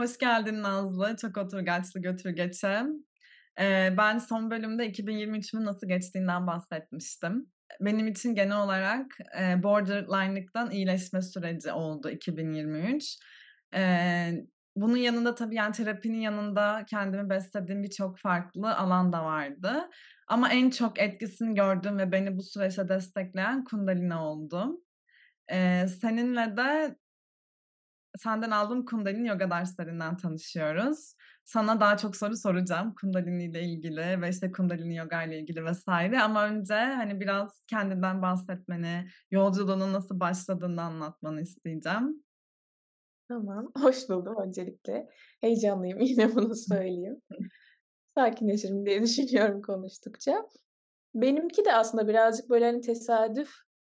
Hoş geldin Nazlı. Çok oturgaçlı götür geçe. Ben son bölümde 2023'ümün nasıl geçtiğinden bahsetmiştim. Benim için genel olarak e, borderline'lıktan iyileşme süreci oldu 2023. Ee, bunun yanında tabii yani terapinin yanında kendimi beslediğim birçok farklı alan da vardı. Ama en çok etkisini gördüğüm ve beni bu süreçte destekleyen Kundalini oldu. Seninle de senden aldığım Kundalini yoga derslerinden tanışıyoruz. Sana daha çok soru soracağım Kundalini ile ilgili ve işte Kundalini yoga ile ilgili vesaire. Ama önce hani biraz kendinden bahsetmeni, yolculuğunun nasıl başladığını anlatmanı isteyeceğim. Tamam, hoş buldum öncelikle. Heyecanlıyım, yine bunu söyleyeyim. Sakinleşirim diye düşünüyorum konuştukça. Benimki de aslında birazcık böyle hani tesadüf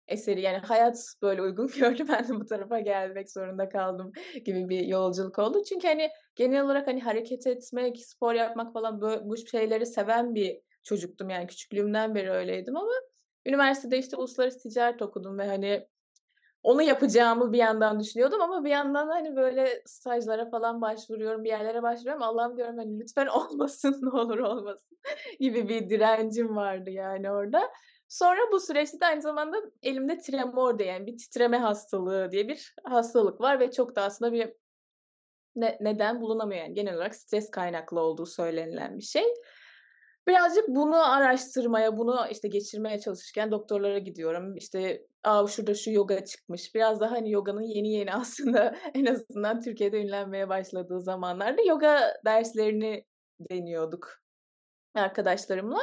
eseri yani hayat böyle uygun gördü ben de bu tarafa gelmek zorunda kaldım gibi bir yolculuk oldu. Çünkü hani genel olarak hani hareket etmek, spor yapmak falan böyle bu şeyleri seven bir çocuktum yani küçüklüğümden beri öyleydim ama üniversitede işte uluslararası ticaret okudum ve hani onu yapacağımı bir yandan düşünüyordum ama bir yandan hani böyle stajlara falan başvuruyorum, bir yerlere başvuruyorum. Allah'ım diyorum hani lütfen olmasın ne olur olmasın gibi bir direncim vardı yani orada. Sonra bu süreçte de aynı zamanda elimde tremor diye bir titreme hastalığı diye bir hastalık var ve çok da aslında bir ne, neden bulunamıyor yani genel olarak stres kaynaklı olduğu söylenilen bir şey. Birazcık bunu araştırmaya, bunu işte geçirmeye çalışırken doktorlara gidiyorum. İşte aa şurada şu yoga çıkmış. Biraz daha hani yoganın yeni yeni aslında en azından Türkiye'de ünlenmeye başladığı zamanlarda yoga derslerini deniyorduk arkadaşlarımla.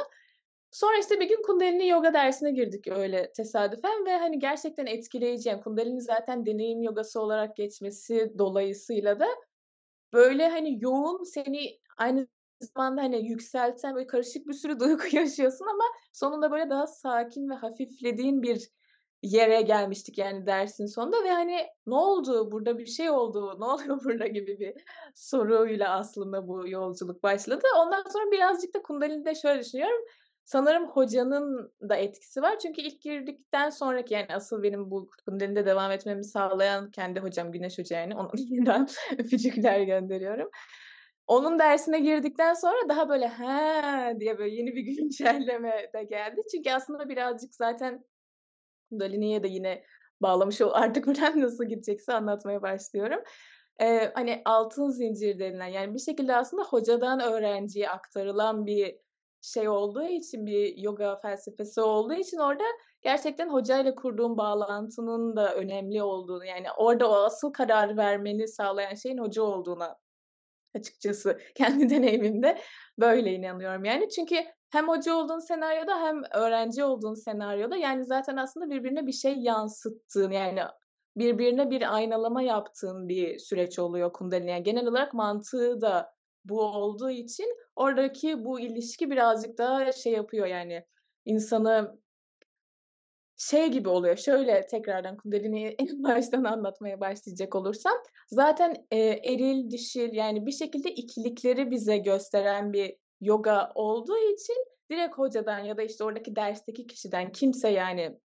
Sonra işte bir gün Kundalini yoga dersine girdik öyle tesadüfen ve hani gerçekten etkileyici. Yani Kundalini zaten deneyim yogası olarak geçmesi dolayısıyla da böyle hani yoğun seni aynı zamanda hani yükselten ve karışık bir sürü duygu yaşıyorsun ama sonunda böyle daha sakin ve hafiflediğin bir yere gelmiştik yani dersin sonunda ve hani ne oldu burada bir şey oldu ne oluyor burada gibi bir soruyla aslında bu yolculuk başladı. Ondan sonra birazcık da Kundalini'de şöyle düşünüyorum Sanırım hocanın da etkisi var. Çünkü ilk girdikten sonraki yani asıl benim bu Kundalini'de devam etmemi sağlayan kendi hocam Güneş Hoca yani. Ona yeniden öpücükler gönderiyorum. Onun dersine girdikten sonra daha böyle ha diye böyle yeni bir güncelleme de geldi. Çünkü aslında birazcık zaten Kundalini'ye de yine bağlamış ol. Artık buradan nasıl gidecekse anlatmaya başlıyorum. Ee, hani altın zincir denilen yani bir şekilde aslında hocadan öğrenciye aktarılan bir şey olduğu için bir yoga felsefesi olduğu için orada gerçekten hocayla kurduğum bağlantının da önemli olduğunu yani orada o asıl karar vermeni sağlayan şeyin hoca olduğuna açıkçası kendi deneyimimde böyle inanıyorum yani çünkü hem hoca olduğun senaryoda hem öğrenci olduğun senaryoda yani zaten aslında birbirine bir şey yansıttığın yani birbirine bir aynalama yaptığın bir süreç oluyor Kundalini. Yani genel olarak mantığı da bu olduğu için oradaki bu ilişki birazcık daha şey yapıyor yani insanı şey gibi oluyor. Şöyle tekrardan Kundalini'yi en baştan anlatmaya başlayacak olursam zaten e, eril dişil yani bir şekilde ikilikleri bize gösteren bir yoga olduğu için direkt hocadan ya da işte oradaki dersteki kişiden kimse yani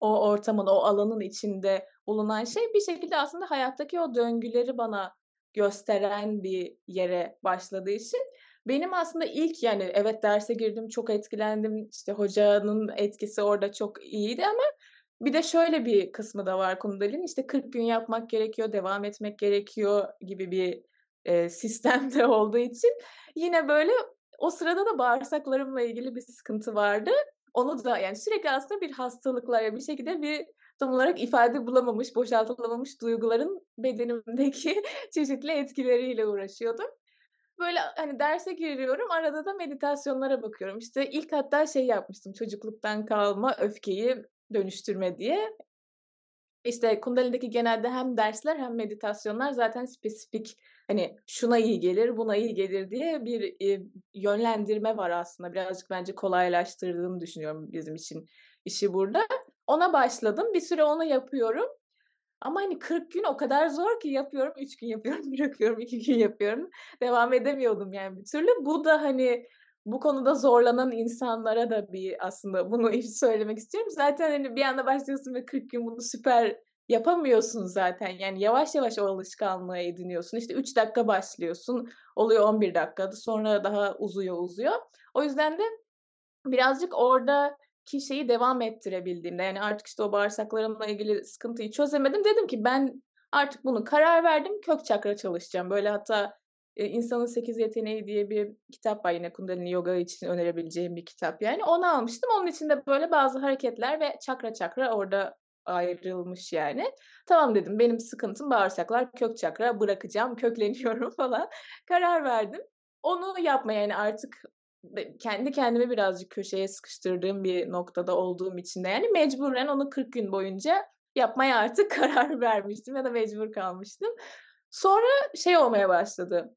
o ortamın, o alanın içinde bulunan şey bir şekilde aslında hayattaki o döngüleri bana gösteren bir yere başladığı için benim aslında ilk yani evet derse girdim çok etkilendim işte hocanın etkisi orada çok iyiydi ama bir de şöyle bir kısmı da var Kundalini işte 40 gün yapmak gerekiyor devam etmek gerekiyor gibi bir e, sistemde olduğu için yine böyle o sırada da bağırsaklarımla ilgili bir sıkıntı vardı. Onu da yani sürekli aslında bir hastalıkla ya bir şekilde bir tam olarak ifade bulamamış, boşaltılamamış duyguların bedenimdeki çeşitli etkileriyle uğraşıyordum. Böyle hani derse giriyorum, arada da meditasyonlara bakıyorum. İşte ilk hatta şey yapmıştım, çocukluktan kalma öfkeyi dönüştürme diye. İşte Kundalini'deki genelde hem dersler hem meditasyonlar zaten spesifik hani şuna iyi gelir, buna iyi gelir diye bir e, yönlendirme var aslında. Birazcık bence kolaylaştırdığını düşünüyorum bizim için işi burada. Ona başladım. Bir süre onu yapıyorum. Ama hani 40 gün o kadar zor ki yapıyorum. 3 gün yapıyorum, bırakıyorum, 2 gün yapıyorum. Devam edemiyordum yani bir türlü. Bu da hani bu konuda zorlanan insanlara da bir aslında bunu söylemek istiyorum. Zaten hani bir anda başlıyorsun ve 40 gün bunu süper yapamıyorsun zaten. Yani yavaş yavaş o alışkanlığı ediniyorsun. İşte 3 dakika başlıyorsun, oluyor 11 dakika, sonra daha uzuyor uzuyor. O yüzden de birazcık oradaki şeyi devam ettirebildiğimde yani artık işte o bağırsaklarımla ilgili sıkıntıyı çözemedim. Dedim ki ben artık bunu karar verdim. Kök çakra çalışacağım. Böyle hatta e, İnsanın Sekiz Yeteneği diye bir kitap var yine Kundalini Yoga için önerebileceğim bir kitap yani. Onu almıştım. Onun içinde böyle bazı hareketler ve çakra çakra orada ayrılmış yani. Tamam dedim benim sıkıntım bağırsaklar kök çakra bırakacağım kökleniyorum falan. Karar verdim. Onu yapmaya yani artık kendi kendime birazcık köşeye sıkıştırdığım bir noktada olduğum için de yani mecburen onu 40 gün boyunca yapmaya artık karar vermiştim ya da mecbur kalmıştım. Sonra şey olmaya başladı.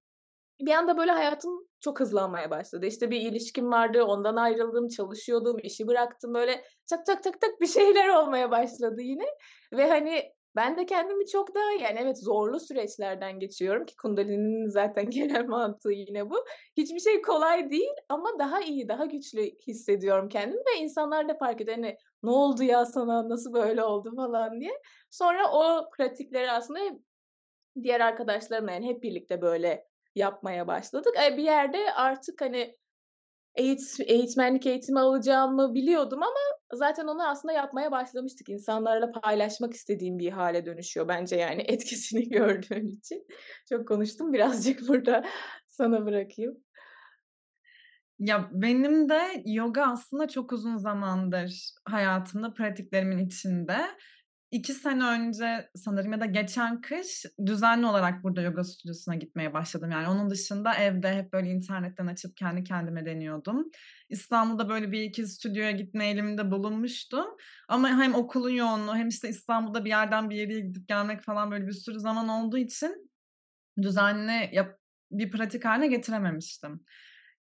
Bir anda böyle hayatım çok hızlanmaya başladı. İşte bir ilişkim vardı, ondan ayrıldım, çalışıyordum, işi bıraktım. Böyle çak çak çak tak bir şeyler olmaya başladı yine. Ve hani ben de kendimi çok daha yani evet zorlu süreçlerden geçiyorum ki Kundalini'nin zaten genel mantığı yine bu. Hiçbir şey kolay değil ama daha iyi, daha güçlü hissediyorum kendimi ve insanlar da fark ediyor. Hani ne oldu ya sana nasıl böyle oldu falan diye. Sonra o pratikleri aslında diğer arkadaşlarımla yani hep birlikte böyle yapmaya başladık. E, bir yerde artık hani eğit eğitmenlik eğitimi alacağımı biliyordum ama zaten onu aslında yapmaya başlamıştık. İnsanlarla paylaşmak istediğim bir hale dönüşüyor bence yani etkisini gördüğün için. Çok konuştum birazcık burada sana bırakayım. Ya benim de yoga aslında çok uzun zamandır hayatımda pratiklerimin içinde. 2 sene önce sanırım ya da geçen kış düzenli olarak burada yoga stüdyosuna gitmeye başladım. Yani onun dışında evde hep böyle internetten açıp kendi kendime deniyordum. İstanbul'da böyle bir iki stüdyoya gitme eğiliminde bulunmuştum. Ama hem okulun yoğunluğu hem işte İstanbul'da bir yerden bir yere gidip gelmek falan böyle bir sürü zaman olduğu için düzenli yap bir pratik haline getirememiştim.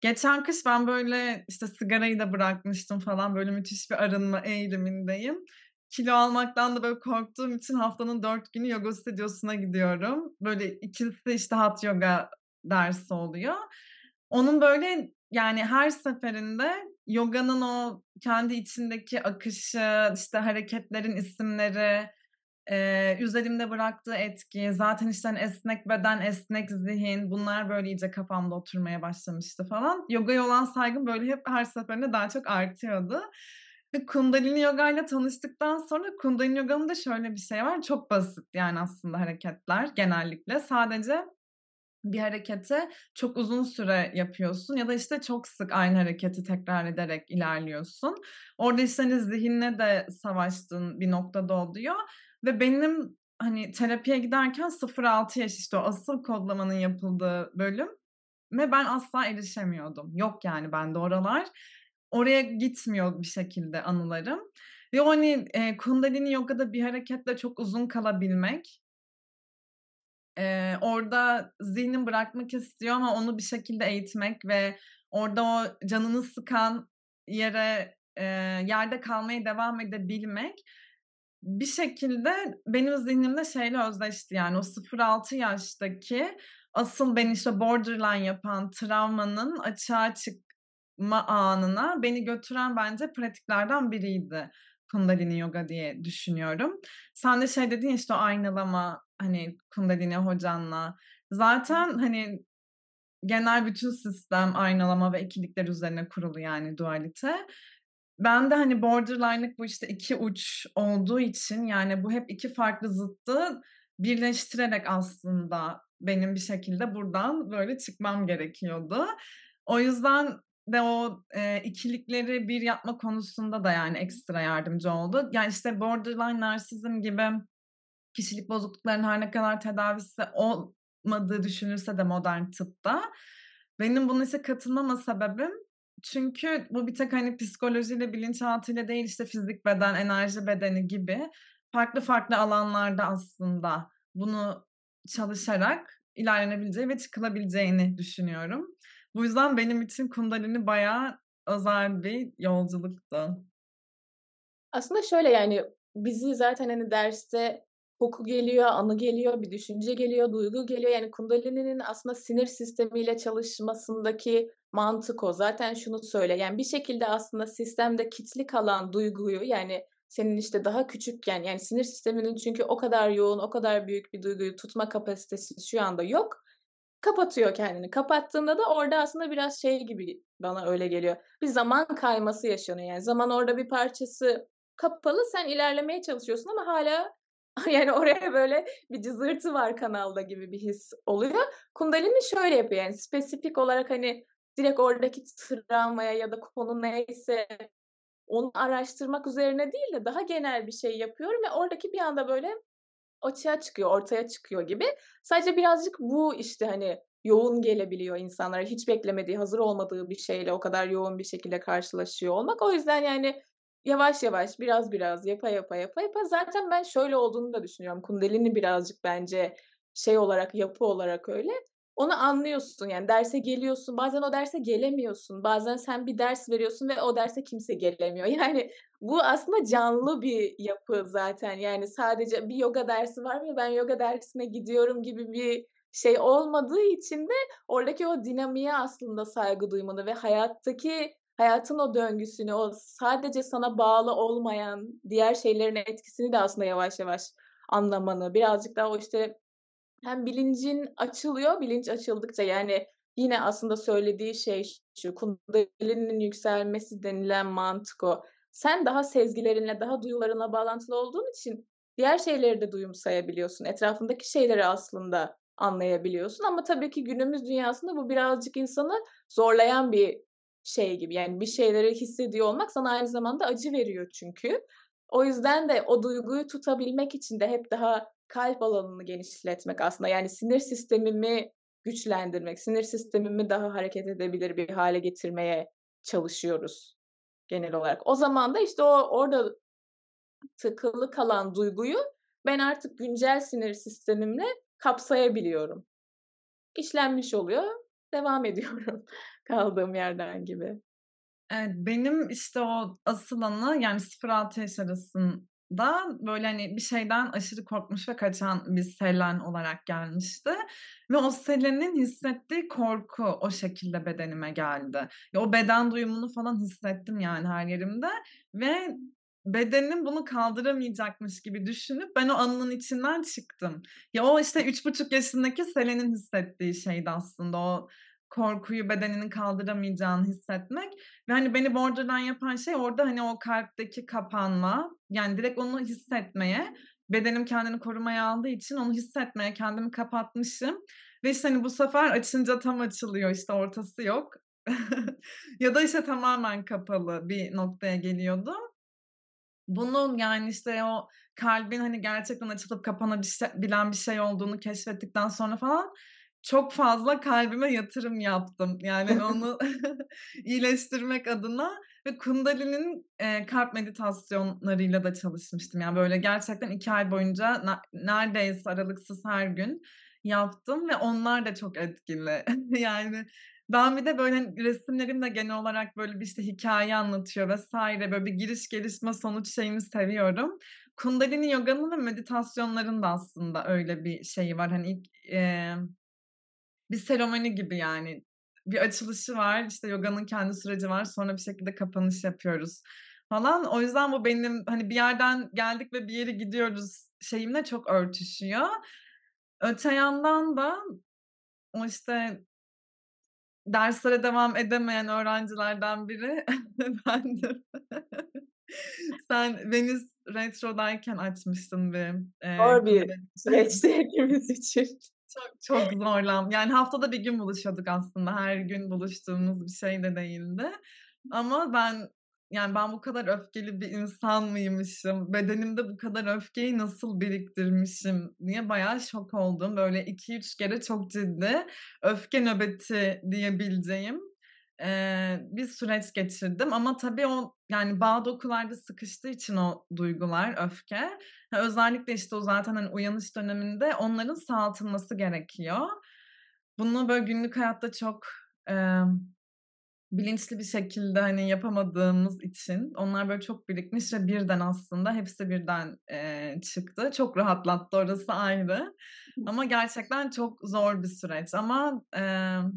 Geçen kış ben böyle işte sigarayı da bırakmıştım falan böyle müthiş bir arınma eğilimindeyim kilo almaktan da böyle korktuğum için haftanın dört günü yoga stüdyosuna gidiyorum. Böyle ikisi işte hot yoga dersi oluyor. Onun böyle yani her seferinde yoganın o kendi içindeki akışı, işte hareketlerin isimleri, e, üzerimde bıraktığı etki, zaten işte hani esnek beden, esnek zihin bunlar böyle iyice kafamda oturmaya başlamıştı falan. Yogaya olan saygım böyle hep her seferinde daha çok artıyordu. Kundalini Yoga ile tanıştıktan sonra Kundalini Yoga'nın da şöyle bir şey var. Çok basit yani aslında hareketler genellikle. Sadece bir hareketi çok uzun süre yapıyorsun ya da işte çok sık aynı hareketi tekrar ederek ilerliyorsun. Orada işte hani zihinle de savaştığın bir noktada oluyor. Ve benim hani terapiye giderken 0-6 yaş işte o asıl kodlamanın yapıldığı bölüm ve ben asla erişemiyordum. Yok yani bende oralar oraya gitmiyor bir şekilde anılarım. Ve o hani e, Kundalini Yoga'da bir hareketle çok uzun kalabilmek, e, orada zihnin bırakmak istiyor ama onu bir şekilde eğitmek ve orada o canını sıkan yere e, yerde kalmaya devam edebilmek bir şekilde benim zihnimde şeyle özleşti yani o 0-6 yaştaki asıl beni işte borderline yapan travmanın açığa çık anına beni götüren bence pratiklerden biriydi Kundalini Yoga diye düşünüyorum. Sen de şey dedin işte o aynalama hani Kundalini hocanla. Zaten hani genel bütün sistem aynalama ve ikilikler üzerine kurulu yani dualite. Ben de hani borderline'lık bu işte iki uç olduğu için yani bu hep iki farklı zıttı birleştirerek aslında benim bir şekilde buradan böyle çıkmam gerekiyordu. O yüzden de o e, ikilikleri bir yapma konusunda da yani ekstra yardımcı oldu. Yani işte borderline narsizm gibi kişilik bozukluklarının her ne kadar tedavisi olmadığı düşünülse de modern tıpta benim bunun ise katılmama sebebim çünkü bu bir tek hani psikolojiyle, bilinçaltıyla değil işte fizik beden, enerji bedeni gibi farklı farklı alanlarda aslında bunu çalışarak ilerlenebileceği ve çıkılabileceğini düşünüyorum. Bu yüzden benim için Kundalini bayağı özel bir yolculuktu. Aslında şöyle yani bizi zaten hani derste koku geliyor, anı geliyor, bir düşünce geliyor, duygu geliyor. Yani Kundalini'nin aslında sinir sistemiyle çalışmasındaki mantık o. Zaten şunu söyle. Yani bir şekilde aslında sistemde kitli kalan duyguyu yani senin, işte, daha küçükken, yani, sinir sisteminin çünkü o kadar yoğun, o kadar büyük bir duyguyu tutma kapasitesi şu anda yok. Kapatıyor kendini. Kapattığında da orada aslında biraz şey gibi bana öyle geliyor, bir zaman kayması yaşanıyor. Yani, zaman orada bir parçası kapalı, sen ilerlemeye çalışıyorsun ama hâlâ, yani, oraya böyle bir cızırtı var kanalda gibi bir his oluyor. Kundalini şöyle yapıyor, yani, spesifik olarak, hani, direkt oradaki travmaya ya da konu neyse onu araştırmak üzerine değil de daha genel bir şey yapıyorum ve oradaki bir anda böyle açığa çıkıyor, ortaya çıkıyor gibi. Sadece birazcık bu, işte, hani, yoğun gelebiliyor insanlara. Hiç beklemediği, hazır olmadığı bir şeyle o kadar yoğun bir şekilde karşılaşıyor olmak. O yüzden, yani, yavaş yavaş, biraz biraz, yapa yapa, yapa yapa zaten ben şöyle olduğunu da düşünüyorum. Kundalini birazcık bence şey olarak, yapı olarak öyle. Onu anlıyorsun, yani, derse geliyorsun, bazen o derse gelemiyorsun. Bazen sen bir ders veriyorsun ve o derse kimse gelemiyor. Yani, bu aslında canlı bir yapı zaten. Yani, sadece bir yoga dersi var ve ben yoga dersine gidiyorum gibi bir şey olmadığı için de oradaki o dinamiğe aslında saygı duymanı ve hayattaki hayatın o döngüsünü, o sadece sana bağlı olmayan diğer şeylerin etkisini de aslında yavaş yavaş anlamanı, birazcık daha o, işte, hem bilincin açılıyor, bilinç açıldıkça, yani, yine aslında söylediği şey şu, kundalinin yükselmesi denilen mantık o. Sen daha sezgilerinle, daha duyularınla bağlantılı olduğun için diğer şeyleri de duyumsayabiliyorsun. Etrafındaki şeyleri aslında anlayabiliyorsun ama tabii ki günümüz dünyasında bu birazcık insanı zorlayan bir şey gibi. Yani, bir şeyleri hissediyor olmak sana aynı zamanda acı veriyor çünkü. O yüzden de o duyguyu tutabilmek için de hep daha kalp alanını genişletmek aslında, yani, sinir sistemimi güçlendirmek, sinir sistemimi daha hareket edebilir bir hâle getirmeye çalışıyoruz genel olarak. O zaman da, işte, o orada tıkılı kalan duyguyu ben artık güncel sinir sistemimle kapsayabiliyorum. İşlenmiş oluyor, devam ediyorum kaldığım yerden gibi. Evet, benim, işte, o asıl ana, yani, 0-6 yaş arasında, böyle, hani, bir şeyden aşırı korkmuş ve kaçan bir Selen olarak gelmişti ve o Selen'in hissettiği korku o şekilde bedenime geldi. Ya, o beden duyumunu falan hissettim, yani, her yerimde ve bedenim bunu kaldıramayacakmış gibi düşünüp ben o anının içinden çıktım. Ya, o, işte, 3,5 yaşındaki Selen'in hissettiği şeydi aslında o korkuyu bedeninin kaldıramayacağını hissetmek ve, hani, beni borderline yapan şey orada, hani, o kalpteki kapanma, yani, direkt onu hissetmeye, bedenim kendini korumaya aldığı için onu hissetmeye kendimi kapatmışım ve, işte, hani, bu sefer açınca tam açılıyor, işte, ortası yok ya da, işte, tamamen kapalı bir noktaya geliyordum. Bunun, yani, işte, o kalbin, hani, gerçekten açılıp kapanabişe bilen bir şey olduğunu keşfettikten sonra falan çok fazla kalbime yatırım yaptım. Yani, onu iyileştirmek adına ve Kundalini'nin, eee, kalp meditasyonlarıyla da çalışmıştım. Yani, böyle, gerçekten 2 ay boyunca ne neredeyse aralıksız her gün yaptım ve onlar da çok etkili. Yani, ben bir de, böyle, hani, resimlerim de genel olarak, böyle, bir, işte, hikâye anlatıyor vs. böyle, bir giriş, gelişme, sonuç şeyini seviyorum. Kundalini yoganın ve meditasyonların da aslında öyle bir şeyi var. Hani, ilk, eee, bir seremoni gibi, yani. Bir açılışı var, işte, yoganın kendi süreci var, sonra bir şekilde kapanış yapıyoruz falan. O yüzden bu benim, hani, bir yerden geldik ve bir yere gidiyoruz şeyimle çok örtüşüyor. Öte yandan da o, işte derslere devam edemeyen öğrencilerden biri bendim. Sen Venüs retrodayken açmıştın bir, eee, Zor bir süreçti hepimiz için. Çok, çok zorlan yani, haftada 1 gün buluşuyorduk aslında. Her gün buluştuğumuz bir şey de değildi ama ben, yani, ben bu kadar öfkeli bir insan mıymışım, bedenimde bu kadar öfkeyi nasıl biriktirmişim diye bayağı şok oldum. Böyle 2-3 kere çok ciddi öfke nöbeti diyebileceğim, eee, bir süreç geçirdim ama tabii o, yani, bağ dokularda sıkıştığı için o duygular, öfke, özellikle, işte, o zaten, hani, uyanış döneminde onların sağaltılması gerekiyor. Bunu, böyle, günlük hayatta çok, emm, bilinçli bir şekilde, hani, yapamadığımız için onlar, böyle, çok birikmiş ve birden aslında hepsi birden, eee, çıktı. Çok rahatlattı, orası ayrı ama gerçekten çok zor bir süreç ama, emm,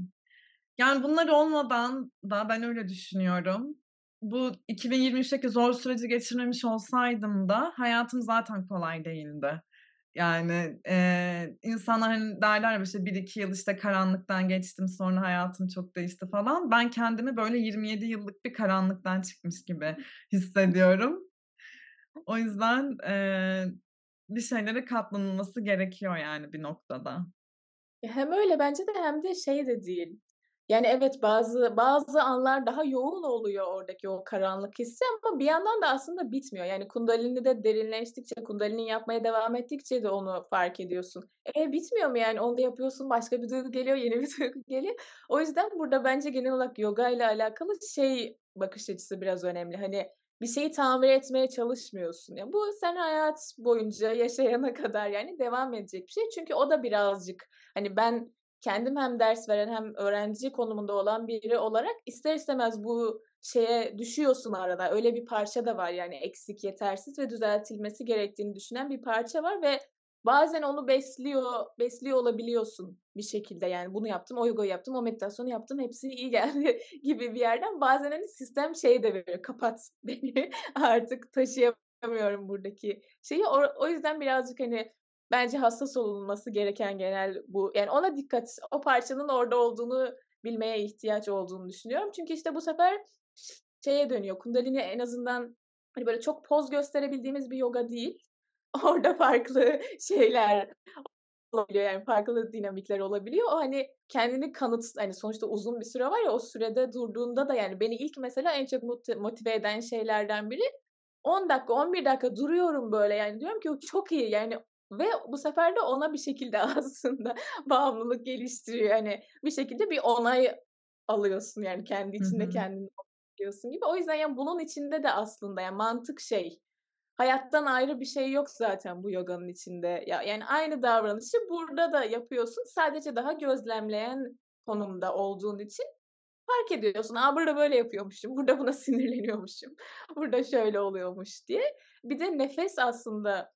yani, bunlar olmadan da ben öyle düşünüyorum bu 2023'teki zor süreci geçirmemiş olsaydım da hayatım zaten kolay değildi. Yani, eee, insanlar, hani, derler işte, 1-2 yıl, işte, karanlıktan geçtim, sonra hayatım çok değişti falan. Ben kendimi böyle 27 yıllık bir karanlıktan çıkmış gibi hissediyorum. O yüzden, eee, bir şeylere katlanılması gerekiyor yani bir noktada. Hem öyle bence de hem de şey de değil. Yani, evet, bazı bazı anlar daha yoğun oluyor oradaki o karanlık hissi ama bir yandan da aslında bitmiyor. Yani Kundalini'de derinleştikçe, Kundalini yapmaya devam ettikçe de onu fark ediyorsun. E, bitmiyor mu yani? Onu da yapıyorsun, başka bir duygu geliyor, yeni bir duygu geliyor. O yüzden burada bence genel olarak yoga ile alakalı şey bakış açısı biraz önemli. Hani, bir şeyi tamir etmeye çalışmıyorsun. Ya, bu sen hayat boyunca yaşayana kadar yani devam edecek bir şey. Çünkü o da birazcık, hani, ben kendim hem ders veren hem öğrenci konumunda olan biri olarak ister istemez bu şeye düşüyorsun arada. Öyle bir parça da var yani eksik, yetersiz ve düzeltilmesi gerektiğini düşünen bir parça var ve bazen onu besliyor besliyor olabiliyorsun bir şekilde. Yani bunu yaptım, o yogayı yaptım, o meditasyonu yaptım, hepsi iyi geldi gibi bir yerden. Bazen, hani, sistem şey de veriyor, kapat beni artık taşıyamıyorum buradaki şeyi. O o yüzden birazcık, hani, bence hassas olunması gereken genel bu. Yani ona dikkat, o parçanın orada olduğunu bilmeye ihtiyaç olduğunu düşünüyorum. Çünkü, işte, bu sefer şeye dönüyor, Kundalini en azından, hani, böyle çok poz gösterebildiğimiz bir yoga değil. Orada farklı şeyler olabiliyor, yani farklı dinamikler olabiliyor. O, hani, kendini kanıt hani, sonuçta uzun bir süre var ya, o sürede durduğunda da yani beni ilk mesela en çok moti motive eden şeylerden biri 10 dakika, 11 dakika duruyorum böyle yani diyorum ki çok iyi yani ve bu sefer de ona bir şekilde aslında bağımlılık geliştiriyor. Hani, bir şekilde bir onay alıyorsun yani kendi içinde kendini onaylıyorsun gibi. O yüzden yani bunun içinde de aslında yani mantık şey, hayattan ayrı bir şey yok zaten bu yoganın içinde. Ya, yani aynı davranışı burada da yapıyorsun. Sadece daha gözlemleyen konumda olduğun için fark ediyorsun. A, burada böyle yapıyormuşum, burada buna sinirleniyormuşum, burada şöyle oluyormuş diye. Bir de nefes aslında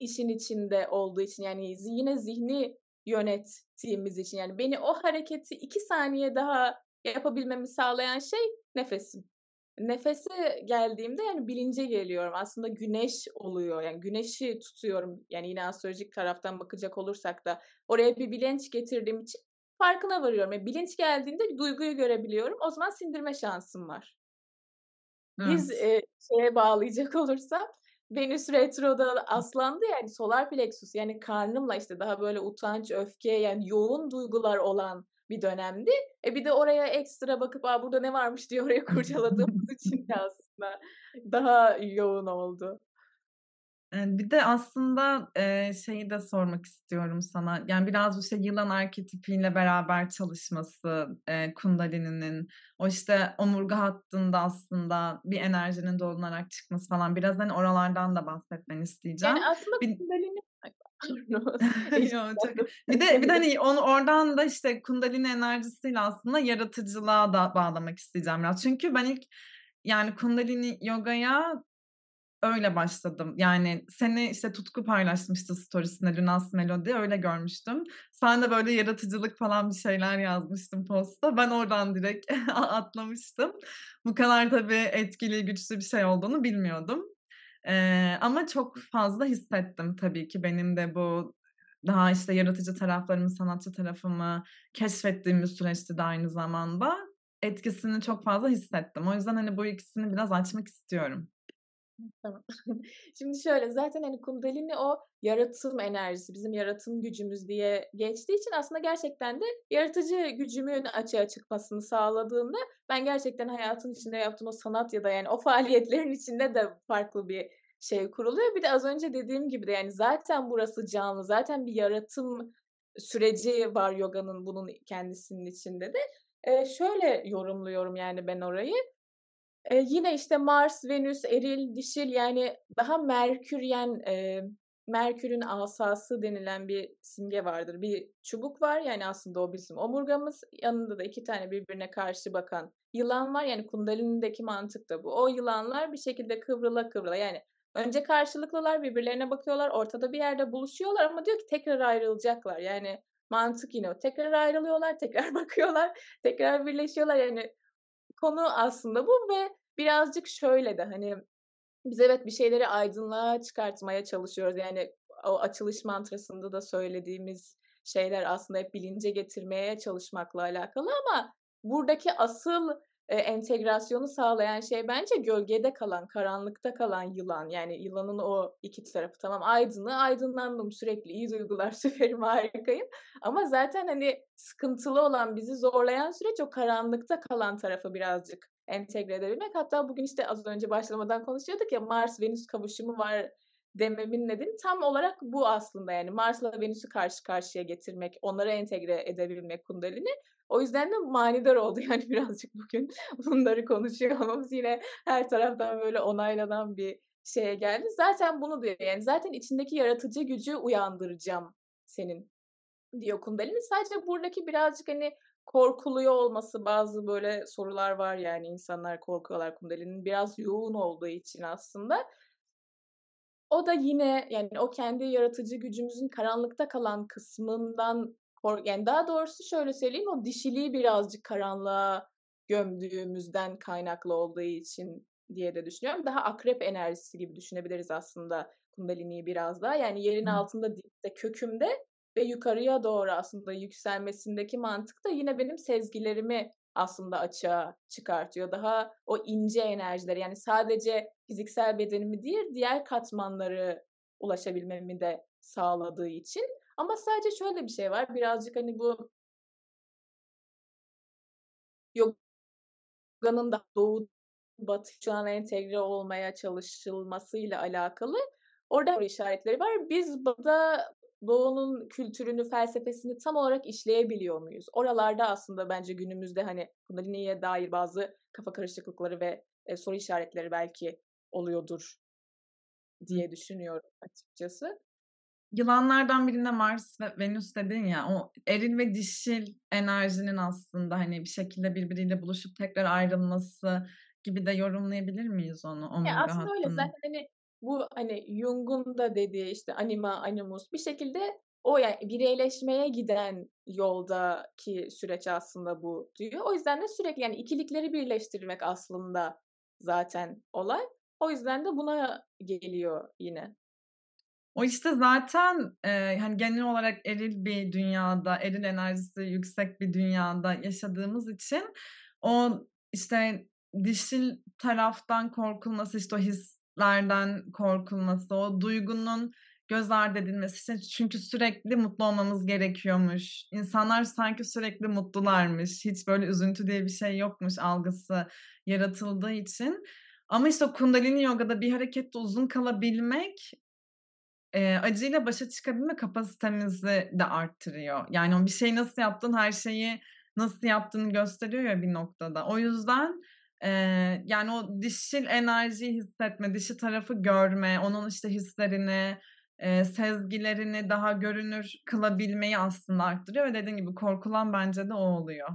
işin içinde olduğu için yani yine zihni yönettiğimiz için yani beni o hareketi 2 saniye daha yapabilmemi sağlayan şey nefesim. Nefese geldiğimde yani bilince geliyorum. Aslında güneş oluyor. Yani güneşi tutuyorum. Yani yine astrolojik taraftan bakacak olursak da oraya bir bilinç getirdiğim için farkına varıyorum. Yani bilinç geldiğinde duyguyu görebiliyorum. O zaman sindirme şansım var. Biz, Evet. eee, şeye bağlayacak olursam Venüs retroda Aslan'da yani solar plexus yani karnımla, işte, daha böyle utanç, öfke yani yoğun duygular olan bir dönemdi. E, bir de oraya ekstra bakıp, "A, burada ne varmış?" diye orayı kurcaladığımız için de aslında daha yoğun oldu. Bir de aslında, şeyi de sormak istiyorum sana. Yani, biraz, işte, yılan arketipiyle beraber çalışması, Kundalini'nin, o, işte, omurga hattında aslında bir enerjinin dolunarak çıkması falan, biraz, hani, oralardan da bahsetmeni Yani, isteyeceğim. aslında Bir Kundalini Yo, çok. Bir de bir de, hani, onu oradan da, işte, Kundalini enerjisiyle aslında yaratıcılığa da bağlamak isteyeceğim biraz. Çünkü ben ilk, yani, Kundalini yogaya öyle başladım. Yani, seni, işte, Tutku paylaşmıştı storiesinde, Lunas Melody, öyle görmüştüm. Sen de böyle yaratıcılık falan bir şeyler yazmıştın posta. Ben oradan direkt atlamıştım. Bu kadar tabii etkili, güçlü bir şey olduğunu bilmiyordum. Eee, ama çok fazla hissettim tabii ki benim de bu daha, işte, yaratıcı taraflarımı, sanatçı tarafımı keşfettiğim bir süreçti de aynı zamanda. Etkisini çok fazla hissettim. O yüzden, hani, bu ikisini biraz açmak istiyorum. Tamam. Şimdi şöyle, zaten, hani, Kundalini o yaratım enerjisi, bizim yaratım gücümüz diye geçtiği için aslında gerçekten de yaratıcı gücümün açığa çıkmasını sağladığında ben gerçekten hayatın içinde yaptığım o sanat ya da, yani, o faaliyetlerin içinde de farklı bir şey kuruluyor. Bir de az önce dediğim gibi de, yani, zaten burası canlı, zaten bir yaratım süreci var yoganın bunun kendisinin içinde de. Eee, şöyle yorumluyorum, yani, ben orayı. Eee, yine, işte, Mars, Venüs, eril, dişil, yani, daha Merküryen, eee, Merkür'ün asası denilen bir simge vardır. Bir çubuk var, yani, aslında o bizim omurgamız. Yanında da 2 tane birbirine karşı bakan yılan var. Yani, Kundalini'deki mantık da bu. O yılanlar bir şekilde kıvrıla kıvrıla, yani, önce karşılıklılar, birbirlerine bakıyorlar, ortada bir yerde buluşuyorlar ama diyor ki tekrar ayrılacaklar. Yani, mantık yine o. Tekrar ayrılıyorlar, tekrar bakıyorlar, tekrar birleşiyorlar. Yani, konu aslında bu ve birazcık şöyle de, hani, biz evet bir şeyleri aydınlığa çıkartmaya çalışıyoruz. Yani o açılış mantrasında da söylediğimiz şeyler aslında hep bilince getirmeye çalışmakla alakalı ama buradaki asıl, eee, entegrasyonu sağlayan şey bence gölgede kalan, karanlıkta kalan yılan. Yani yılanın o 2 tarafı. Tamam aydınlığı aydınlandım sürekli, iyi duygular, süperim, harikayım ama zaten, hani, sıkıntılı olan, bizi zorlayan süreç o karanlıkta kalan tarafı birazcık entegre edebilmek. Hatta bugün, işte, az önce başlamadan konuşuyorduk ya, Mars-Venüs kavuşumu var dememin nedeni tam olarak bu aslında. Yani Mars'la Venüs'ü karşı karşıya getirmek, onları entegre edebilmek Kundalini. O yüzden de manidar oldu yani birazcık bugün bunları konuşuyor olmamız. Yine her taraftan böyle onaylanan bir şeye geldi. Zaten bunu diyor yani zaten içindeki yaratıcı gücü uyandıracağım senin diyor Kundalini. Sadece buradaki birazcık, hani, korkuluyor olması, bazı böyle sorular var yani insanlar korkuyorlar Kundalini'nin biraz yoğun olduğu için aslında. O da yine, yani, o kendi yaratıcı gücümüzün karanlıkta kalan kısmından yani, daha doğrusu şöyle söyleyeyim, o dişiliği birazcık karanlığa gömdüğümüzden kaynaklı olduğu için diye de düşünüyorum. Daha akrep enerjisi gibi düşünebiliriz aslında Kundalini'yi biraz daha. Yani yerin altında, dipte, kökümde ve yukarıya doğru aslında yükselmesindeki mantık da yine benim sezgilerimi aslında açığa çıkartıyor. Daha o ince enerjileri, yani sadece fiziksel bedenimi değil, diğer katmanları ulaşabilmemi de sağladığı için. Ama sadece şöyle bir şey var, birazcık, hani, bu Yoga'nın da Doğu, Batı şu an entegre olmaya çalışılmasıyla alakalı orada işaretleri var. Biz Batı'da Doğu'nun kültürünü, felsefesini tam olarak işleyebiliyor muyuz? Oralarda aslında bence günümüzde, hani, Kundalini'ye dair bazı kafa karışıklıkları ve, eee, soru işaretleri belki oluyordur Hı. diye düşünüyorum açıkçası. Yılanlardan birinde Mars ve Venüs dedin ya, o eril ve dişil enerjinin aslında, hani, bir şekilde birbiriyle buluşup tekrar ayrılması gibi de yorumlayabilir miyiz onu, Ya, omurga aslında öyle. hattının? Zaten, hani, bu, hani, Jung'un da dediği, işte, anima, animus bir şekilde o, yani, bireyleşmeye giden yoldaki süreç aslında bu diyor. O yüzden de sürekli, yani, ikilikleri birleştirmek aslında zaten olay. O yüzden de buna geliyor yine. O, işte, zaten, eee, hani, genel olarak eril bir dünyada, eril enerjisi yüksek bir dünyada yaşadığımız için o, işte, dişil taraftan korkulması, işte, o hislerden korkulması, o duygunun göz ardı edilmesi, işte, çünkü sürekli mutlu olmamız gerekiyormuş, insanlar sanki sürekli mutlularmış, hiç böyle üzüntü diye bir şey yokmuş algısı yaratıldığı için ama, işte, Kundalini Yoga'da bir harekette uzun kalabilmek Eee, acıyla başa çıkabilme kapasitemizi de arttırıyor. Yani, bir şeyi nasıl yaptın, her şeyi nasıl yaptığını gösteriyor ya bir noktada. O yüzden, eee, yani, o dişil enerjiyi hissetme, dişi tarafı görme, onun, işte, hislerini, eee, sezgilerini daha görünür kılabilmeyi aslında arttırıyor ve dediğin gibi korkulan bence de o oluyor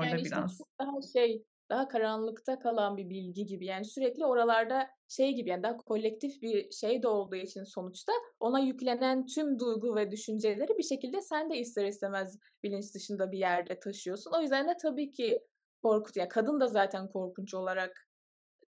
Yani, orada işte, biraz. çok daha şey, daha karanlıkta kalan bir bilgi gibi. Yani, sürekli oralarda şey gibi, yani, daha kolektif bir şey de olduğu için sonuçta ona yüklenen tüm duygu ve düşünceleri bir şekilde sen de ister istemez bilinç dışında bir yerde taşıyorsun. O yüzden de tabii ki korkut ya, kadın da zaten korkunç olarak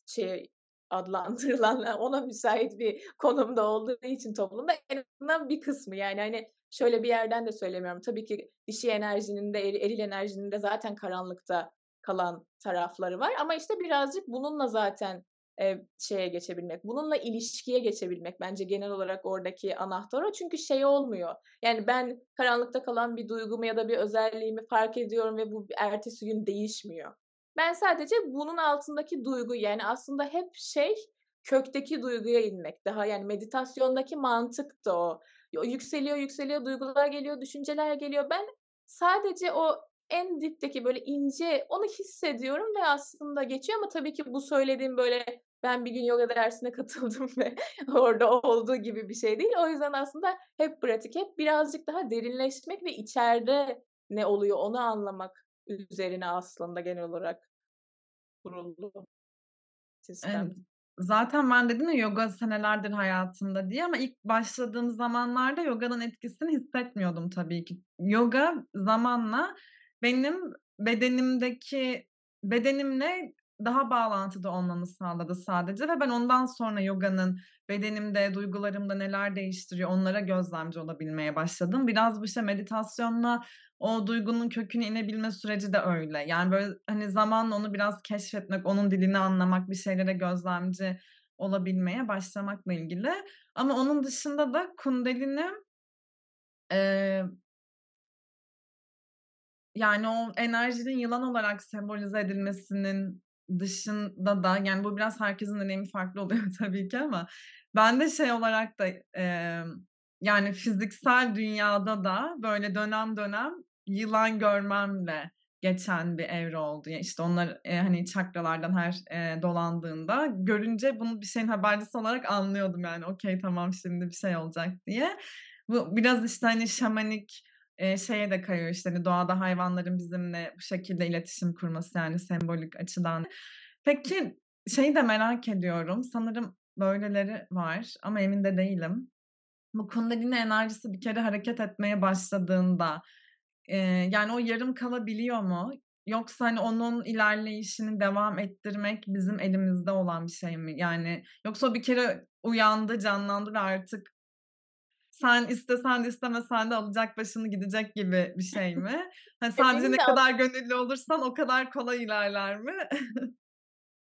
şey adlandırılan, ona müsait bir konumda olduğu için toplumda en azından bir kısmı, yani, hani, şöyle bir yerden de söylemiyorum. Tabii ki dişi enerjinin de eri eril enerjinin de zaten karanlıkta kalan tarafları var ama, işte, birazcık bununla zaten, eee, şeye geçebilmek, bununla ilişkiye geçebilmek bence genel olarak oradaki anahtar o. Çünkü şey olmuyor, yani, ben karanlıkta kalan bir duygumu ya da bir özelliğimi fark ediyorum ve bu ertesi gün değişmiyor. Ben sadece bunun altındaki duygu, yani, aslında hep şey, kökteki duyguya inmek. Daha, yani, meditasyondaki mantık da. O yükseliyor, yükseliyor, duygular geliyor, düşünceler geliyor. Ben sadece o en dipteki, böyle, ince, onu hissediyorum ve aslında geçiyor ama tabii ki bu söylediğim, böyle, ben bir gün yoga dersine katıldım ve orada olduğu gibi bir şey değil. O yüzden aslında hep pratik, hep birazcık daha derinleşmek ve içeride ne oluyor onu anlamak üzerine aslında genel olarak kurulu Eee, sistem. zaten ben dedim ya yoga senelerdir hayatımda diye ama ilk başladığım zamanlarda yoganın etkisini hissetmiyordum tabii ki. Yoga zamanla benim bedenimdeki bedenimle daha bağlantıda olmamı sağladı sadece ve ben ondan sonra yoga'nın bedenimde, duygularımda neler değiştiriyor onlara gözlemci olabilmeye başladım. Biraz bu işte meditasyonla o duygunun köküne inebilme süreci de öyle. Yani böyle hani zamanla onu biraz keşfetmek, onun dilini anlamak, bir şeylere gözlemci olabilmeye başlamakla ilgili. Ama onun dışında da kundalini eee yani o enerjinin yılan olarak sembolize edilmesinin dışında da yani bu biraz herkesin deneyimi farklı oluyor tabii ki ama ben de şey olarak da emm, yani fiziksel dünyada da böyle dönem dönem yılan görmemle geçen bir evre oldu. Ya, işte onlar, eee, hani çakralardan her, eee, dolandığında görünce bunu bir şeyin habercisi olarak anlıyordum yani. Okay, tamam şimdi bir şey olacak diye. Bu biraz işte hani şamanik, eee, şeye de kayıyor işte hani doğada hayvanların bizimle bu şekilde iletişim kurması yani sembolik açıdan. Peki şeyi de merak ediyorum. Sanırım böyleleri var ama emin de değilim. Bu kundalini enerjisi bir kere hareket etmeye başladığında, eee, yani o yarım kalabiliyor mu? Yoksa hani onun ilerleyişini devam ettirmek bizim elimizde olan bir şey mi? Yani yoksa bir kere uyandı, canlandı ve artık sen istesen de istemesen de alacak başını gidecek gibi bir şey mi? Hani Ya, sadece ne kadar gönüllü olursan o kadar kolay ilerler mi?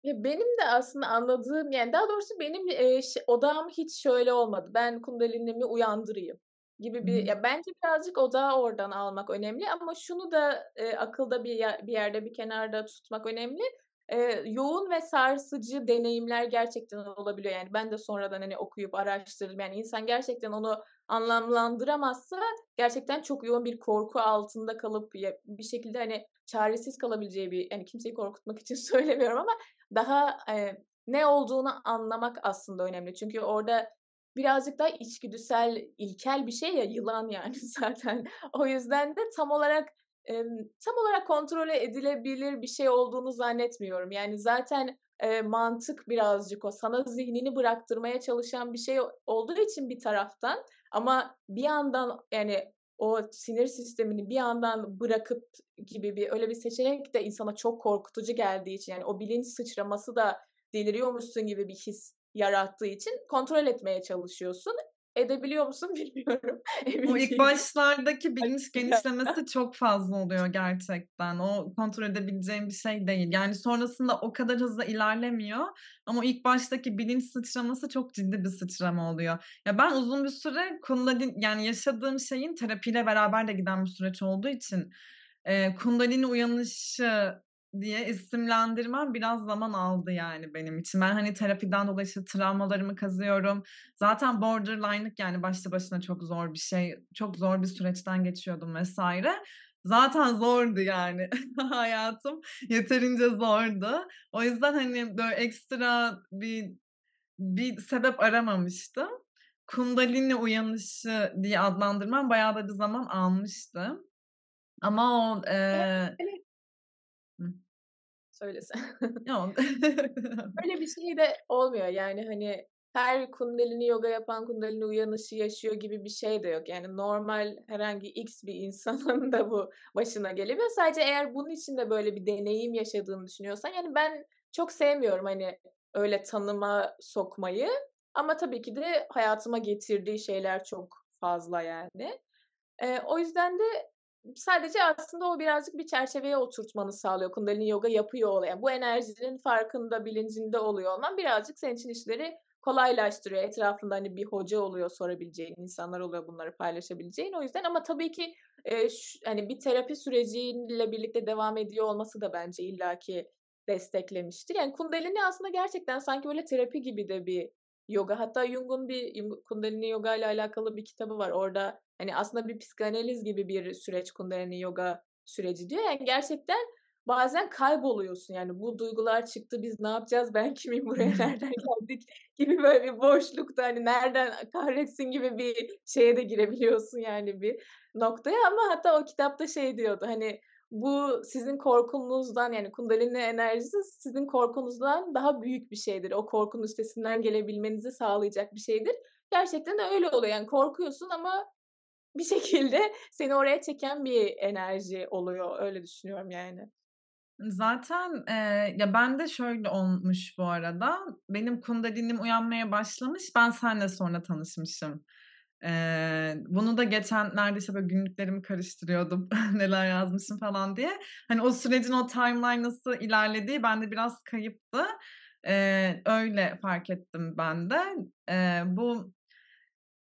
Ya, benim de aslında anladığım, yani, daha doğrusu benim, ş odağım hiç şöyle olmadı, "Ben kundalinimi uyandırayım." gibi bir ya, bence birazcık odağı oradan almak önemli ama şunu da, eee, akılda bir yer bir yerde, bir kenarda tutmak önemli. Eee, yoğun ve sarsıcı deneyimler gerçekten olabiliyor. Yani, ben de sonradan, hani, okuyup araştırdım. Yani, insan gerçekten onu anlamlandıramazsa gerçekten çok yoğun bir korku altında kalıp bir şekilde, hani, çaresiz kalabileceği bir, hani, kimseyi korkutmak için söylemiyorum ama daha, eee, ne olduğunu anlamak aslında önemli. Çünkü orada birazcık daha içgüdüsel, ilkel bir şey ya, yılan yani zaten. O yüzden de tam olarak, emm, tam olarak kontrol edilebilir bir şey olduğunu zannetmiyorum. Yani zaten, eee, mantık birazcık o. Sana zihnini bıraktırmaya çalışan bir şey olduğu için bir taraftan ama bir yandan, yani, o sinir sistemini bir yandan bırakıp gibi bir öyle bir seçenek de insana çok korkutucu geldiği için, yani, o bilinç sıçraması da deliriyormuşsun gibi bir his yarattığı için kontrol etmeye çalışıyorsun. Edebiliyor musun bilmiyorum, O emin ilk değilim. başlardaki bilinç genişlemesi çok fazla oluyor gerçekten. O kontrol edebileceğin bir şey değil. Yani sonrasında o kadar hızlı ilerlemiyor ama o ilk baştaki bilinç sıçraması çok ciddi bir sıçrama oluyor. Ya, ben uzun bir süre kundalin yani yaşadığım şeyin terapiyle beraber de giden bir süreç olduğu için, eee, kundalini uyanışı diye isimlendirmem biraz zaman aldı yani benim için. Ben, hani, terapiden dolayı işte travmalarımı kazıyorum. Zaten borderline'lık yani başlı başına çok zor bir şey. Çok zor bir süreçten geçiyordum vs. Zaten zordu yani hayatım. Yeterince zordu. O yüzden, hani, böyle ekstra bir bir sebep aramamıştım. Kundalini uyanışı diye adlandırmam bayağı da bir zaman almıştı. Ama o, eee hani Hıh. Yok. Öyle bir şey de olmuyor. Yani, hani, her kundalini yoga yapan kundalini uyanışı yaşıyor gibi bir şey de yok. Yani normal herhangi X bir insanın da bu başına gelebiliyor. Sadece eğer bunun için de böyle bir deneyim yaşadığını düşünüyorsan, yani ben çok sevmiyorum, hani, öyle tanıma sokmayı ama tabii ki de hayatıma getirdiği şeyler çok fazla yani. Eee, o yüzden de sadece aslında o birazcık bir çerçeveye oturtmanı sağlıyor kundalini yoga yapıyor ol yani bu enerjinin farkında, bilincinde oluyor olman birazcık senin için işleri kolaylaştırıyor. Etrafında, hani, bir hoca oluyor, sorabileceğin insanlar oluyor, bunları paylaşabileceğin. O yüzden ama tabii ki, eee, ş hani, bir terapi süreciyle birlikte devam ediyor olması da bence illaki desteklemiştir. Yani kundalini aslında gerçekten sanki böyle terapi gibi de bir yoga. Hatta Jung'un bir kundalini yogayla alakalı bir kitabı var. Orada, hani, aslında bir psikanaliz gibi bir süreç kundalini yoga süreci diyor. Yani gerçekten bazen kayboluyorsun. Yani bu duygular çıktı, biz ne yapacağız, ben kimim, buraya nereden geldik gibi böyle bir boşlukta, hani, nereden kahretsin gibi bir şeye de girebiliyorsun yani bir noktaya ama hatta o kitapta şey diyordu, hani, bu sizin korkunuzdan yani kundalini enerjisi sizin korkunuzdan daha büyük bir şeydir. O korkunun üstesinden gelebilmenizi sağlayacak bir şeydir. Gerçekten de öyle oluyor. Yani korkuyorsun ama bir şekilde seni oraya çeken bir enerji oluyor. Öyle düşünüyorum yani. Zaten, eee, ya, bende şöyle olmuş bu arada, benim kundalinim uyanmaya başlamış, ben seninle sonra tanışmışım. Eee, bunu da geçen neredeyse böyle günlüklerimi karıştırıyordum neler yazmışım falan diye. Hani, o sürecin o timeline nasıl ilerlediği bende biraz kayıptı. Eee, öyle fark ettim ben de. Eee, bu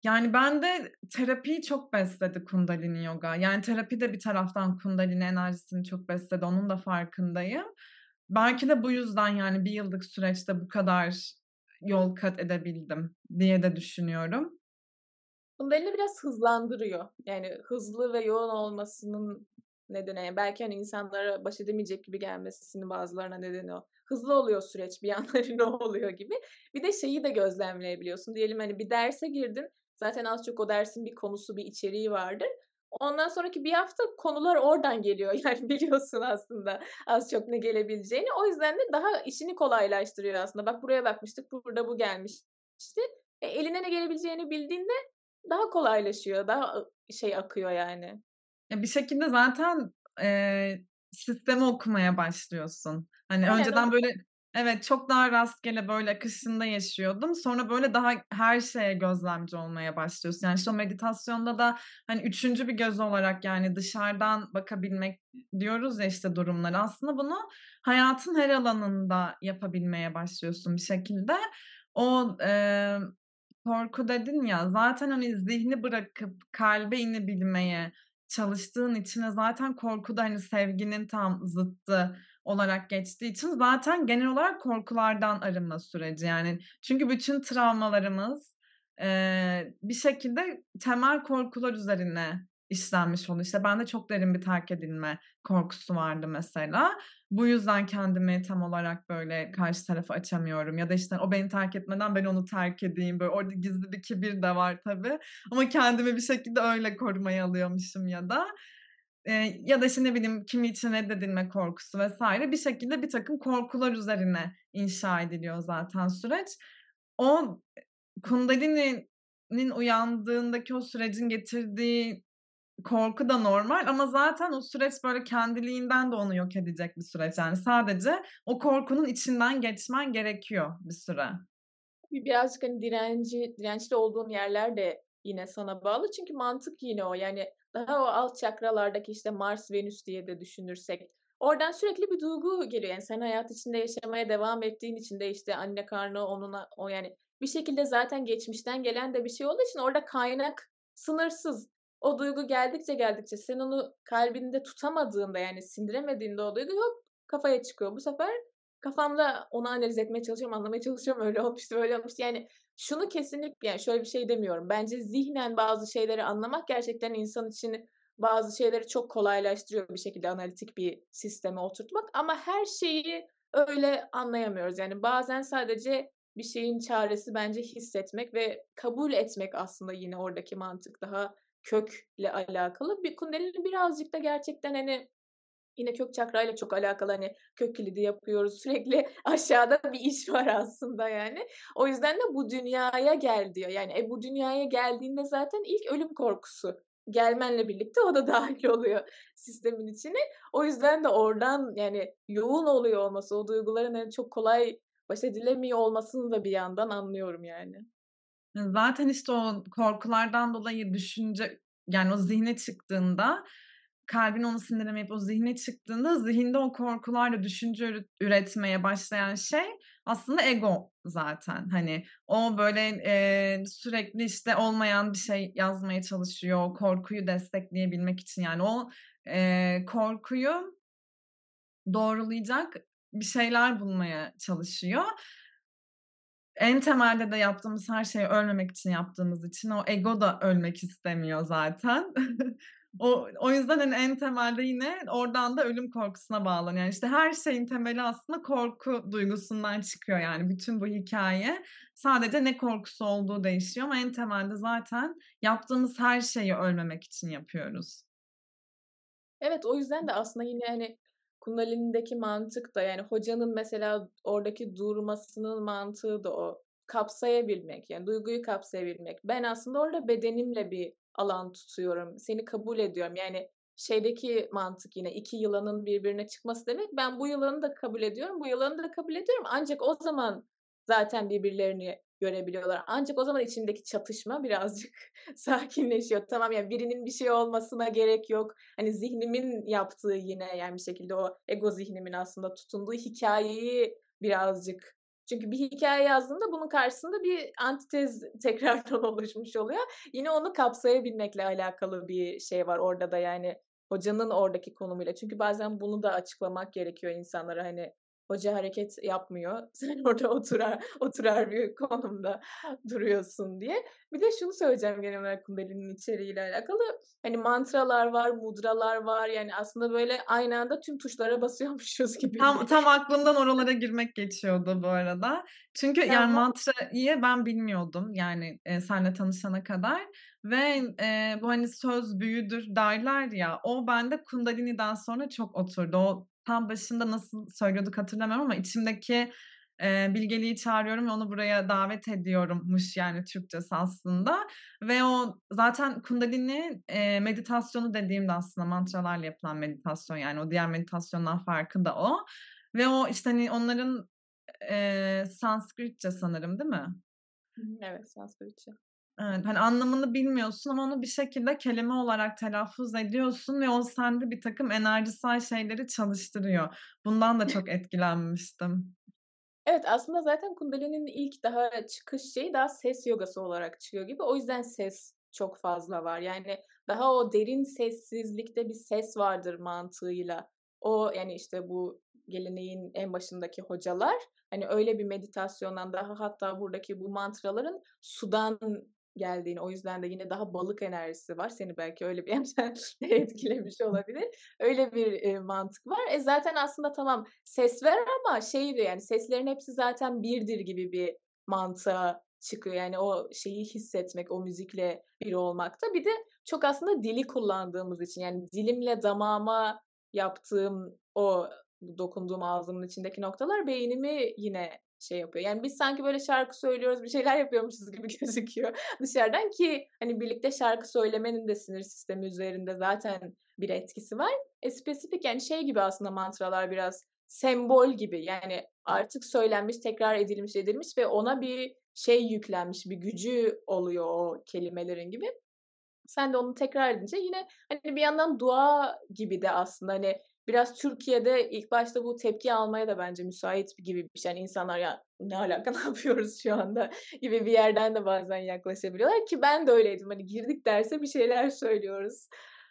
yani, bende terapiyi çok besledi Kundalini Yoga. Yani, terapi de bir taraftan Kundalini enerjisini çok besledi, onun da farkındayım. Belki de bu yüzden, yani, 1 yıllık süreçte bu kadar yol kat edebildim diye de düşünüyorum. Kundalini biraz hızlandırıyor. Yani, hızlı ve yoğun olmasının nedeni, belki, hani, insanlara baş edemeyecek gibi gelmesinin bazılarına nedeni o. Hızlı oluyor süreç, bir hani, ne oluyor gibi. Bir de şeyi de gözlemleyebiliyorsun. Diyelim, hani, bir derse girdin, zaten az çok o dersin bir konusu, bir içeriği vardır. Ondan sonraki 1 hafta konular oradan geliyor. Yani, biliyorsun aslında az çok ne gelebileceğini. O yüzden de daha işini kolaylaştırıyor aslında. Bak buraya bakmıştık, burada bu gelmişti. E, eline ne gelebileceğini bildiğinde daha kolaylaşıyor, daha, şey akıyor yani. Ya, bir şekilde zaten, eee, sistemi okumaya başlıyorsun. Hani, Aynen önceden öyle. böyle Evet, çok daha rastgele, böyle, akışında yaşıyordum. Sonra, böyle, daha her şeye gözlemci olmaya başlıyorsun. Yani, işte, o meditasyonda da, hani, 3'üncü bir göz olarak, yani, dışarıdan bakabilmek diyoruz ya, işte, durumlara. Aslında bunu hayatın her alanında yapabilmeye başlıyorsun bir şekilde. O, eee, korku dedin ya, zaten, hani, zihni bırakıp kalbe inebilmeye çalıştığın için ve zaten korku da, hani, sevginin tam zıttı olarak geçtiği için zaten genel olarak korkulardan arınma süreci, yani. Çünkü bütün travmalarımız, eee, bir şekilde temel korkular üzerine işlenmiş oluyor. İşte, bende çok derin bir terk edilme korkusu vardı mesela. Bu yüzden kendimi tam olarak, böyle, karşı tarafa açamıyorum ya da, işte, o beni terk etmeden ben onu terk edeyim. Böyle, orada gizli bir kibir de var tabii ama kendimi bir şekilde öyle korumaya alıyormuşum ya da. Eee, ya da, işte, ne bileyim, kimi için reddedilme korkusu vs. bir şekilde birtakım korkular üzerine inşa ediliyor zaten süreç. O, e Kundalini'nin uyandığındaki o sürecin getirdiği korku da normal ama zaten o süreç, böyle, kendiliğinden de onu yok edecek bir süreç. Yani, sadece o korkunun içinden geçmen gerekiyor bir süre. Bir birazcık, hani, direnci dirençli olduğun yerler de yine sana bağlı. Çünkü mantık yine o. Yani, daha o alt çakralardaki, işte, Mars, Venüs diye de düşünürsek, oradan sürekli bir duygu geliyor. Yani, sen hayat içinde yaşamaya devam ettiğin için de, işte, anne karnı, onuna o, yani, bir şekilde zaten geçmişten gelen de bir şey olduğu için orada kaynak sınırsız. O duygu geldikçe geldikçe sen onu kalbinde tutamadığında, yani, sindiremediğinde o duygu hop kafaya çıkıyor. Bu sefer kafamda onu analiz etmeye çalışıyorum, anlamaya çalışıyorum. Öyle olmuştu, böyle olmuştu. Yani, şunu kesinlik yani, şöyle bir şey demiyorum. Bence zihnen bazı şeyleri anlamak gerçekten insan için bazı şeyleri çok kolaylaştırıyor bir şekilde analitik bir sisteme oturtmak ama her şeyi öyle anlayamıyoruz. Yani, bazen sadece bir şeyin çaresi bence hissetmek ve kabul etmek aslında yine oradaki mantık daha kökle alakalı. Bir Kundalini birazcık da gerçekten, hani, yine kök çakrayla çok alakalı. Hani, kök kilidi yapıyoruz. Sürekli aşağıda bir iş var aslında, yani. O yüzden de bu dünyaya gel diyor. Yani, e, bu dünyaya geldiğinde zaten ilk ölüm korkusu gelmenle birlikte o da dâhil oluyor sistemin içine. O yüzden de oradan, yani, yoğun oluyor olması, o duyguların, hani, çok kolay baş edilemiyor olmasını da bir yandan anlıyorum, yani. Zaten, işte, o korkulardan dolayı düşünce yani, o zihne çıktığında, kalbin onu sindiremeyip o zihne çıktığında zihinde o korkularla düşünce üretmeye başlayan şey aslında ego zaten. Hani, o, böyle, eee, sürekli, işte, olmayan bir şey yazmaya çalışıyor, korkuyu destekleyebilmek için. Yani, o, eee, korkuyu doğrulayacak bir şeyler bulmaya çalışıyor. En temelde de yaptığımız her şey ölmemek için yaptığımız için o ego da ölmek istemiyor zaten. O o yüzden, hani, en temelde yine oradan da ölüm korkusuna bağlanıyor. Yani, işte, her şeyin temeli aslında korku duygusundan çıkıyor, yani, bütün bu hikâye. Sadece ne korkusu olduğu değişiyor ama en temelde zaten yaptığımız her şeyi ölmemek için yapıyoruz. Evet, o yüzden de aslında yine, hani, Kundalini'deki mantık da, yani, hocanın mesela oradaki durmasının mantığı da o. Kapsayabilmek, yani, duyguyu kapsayabilmek. Ben aslında orada bedenimle bir alan tutuyorum. Seni kabul ediyorum. Yani, şeydeki mantık yine 2 yılanın birbirine çıkması demek. Ben bu yılanı da kabul ediyorum, bu yılanı da kabul ediyorum. Ancak o zaman zaten birbirlerini görebiliyorlar. Ancak o zaman içindeki çatışma birazcık sakinleşiyor. Tamam yani birinin bir şey olmasına gerek yok. Hani zihnimin yaptığı yine yani bir şekilde o ego zihnimin aslında tutunduğu hikayeyi birazcık çünkü bir hikaye yazdığında bunun karşısında bir antitez tekrardan oluşmuş oluyor. Yine onu kapsayabilmekle alakalı bir şey var orada da yani hocanın oradaki konumuyla. Çünkü bazen bunu da açıklamak gerekiyor insanlara hani hoca hareket yapmıyor. Sen orada oturar oturar bir konumda duruyorsun diye. Bir de şunu söyleyeceğim genel olarak Kundalini'nin içeriğiyle alakalı. Hani mantralar var, mudralar var. Yani aslında böyle aynı anda tüm tuşlara basıyormuşuz gibi. Tam tam aklımdan oralara girmek geçiyordu bu arada. Çünkü tamam. yani mantrayı ben bilmiyordum yani e, seninle tanışana kadar ve e, bu hani söz büyüdür derler ya o bende Kundalini'den sonra çok oturdu. O tam başında nasıl söylüyorduk hatırlamıyorum ama içimdeki e, bilgeliği çağırıyorum ve onu buraya davet ediyorummuş yani Türkçesi aslında. Ve o zaten kundalini e, meditasyonu dediğimde aslında mantralarla yapılan meditasyon yani o diğer meditasyondan farkı da o. Ve o işte hani onların e, Sanskritçe sanırım değil mi? Evet Sanskritçe. Evet, hani anlamını bilmiyorsun ama onu bir şekilde kelime olarak telaffuz ediyorsun ve o sende bir takım enerjisel şeyleri çalıştırıyor. Bundan da çok etkilenmiştim. Evet aslında zaten Kundalini'nin ilk daha çıkış şeyi daha ses yogası olarak çıkıyor gibi. O yüzden ses çok fazla var. Yani daha o derin sessizlikte bir ses vardır mantığıyla. O yani işte bu geleneğin en başındaki hocalar hani öyle bir meditasyondan daha hatta buradaki bu mantraların sudan geldiğini o yüzden de yine daha balık enerjisi var. Seni belki öyle bir etkilemiş olabilir. Öyle bir e, mantık var. E zaten aslında tamam ses ver ama şeydi yani seslerin hepsi zaten birdir gibi bir mantığa çıkıyor. Yani o şeyi hissetmek, o müzikle bir olmakta. Bir de çok aslında dili kullandığımız için yani dilimle damağıma yaptığım o dokunduğum ağzımın içindeki noktalar beynimi yine şey yapıyor. Yani biz sanki böyle şarkı söylüyoruz, bir şeyler yapıyormuşuz gibi gözüküyor dışarıdan ki hani birlikte şarkı söylemenin de sinir sistemi üzerinde zaten bir etkisi var. E spesifik yani şey gibi aslında mantralar biraz sembol gibi yani artık söylenmiş, tekrar edilmiş edilmiş ve ona bir şey yüklenmiş, bir gücü oluyor o kelimelerin gibi. Sen de onu tekrar edince yine hani bir yandan dua gibi de aslında hani biraz Türkiye'de ilk başta bu tepki almaya da bence müsait gibi bir şey. Yani insanlar ya ne alaka ne yapıyoruz şu anda gibi bir yerden de bazen yaklaşabiliyorlar ki ben de öyleydim. Hani girdik derse bir şeyler söylüyoruz.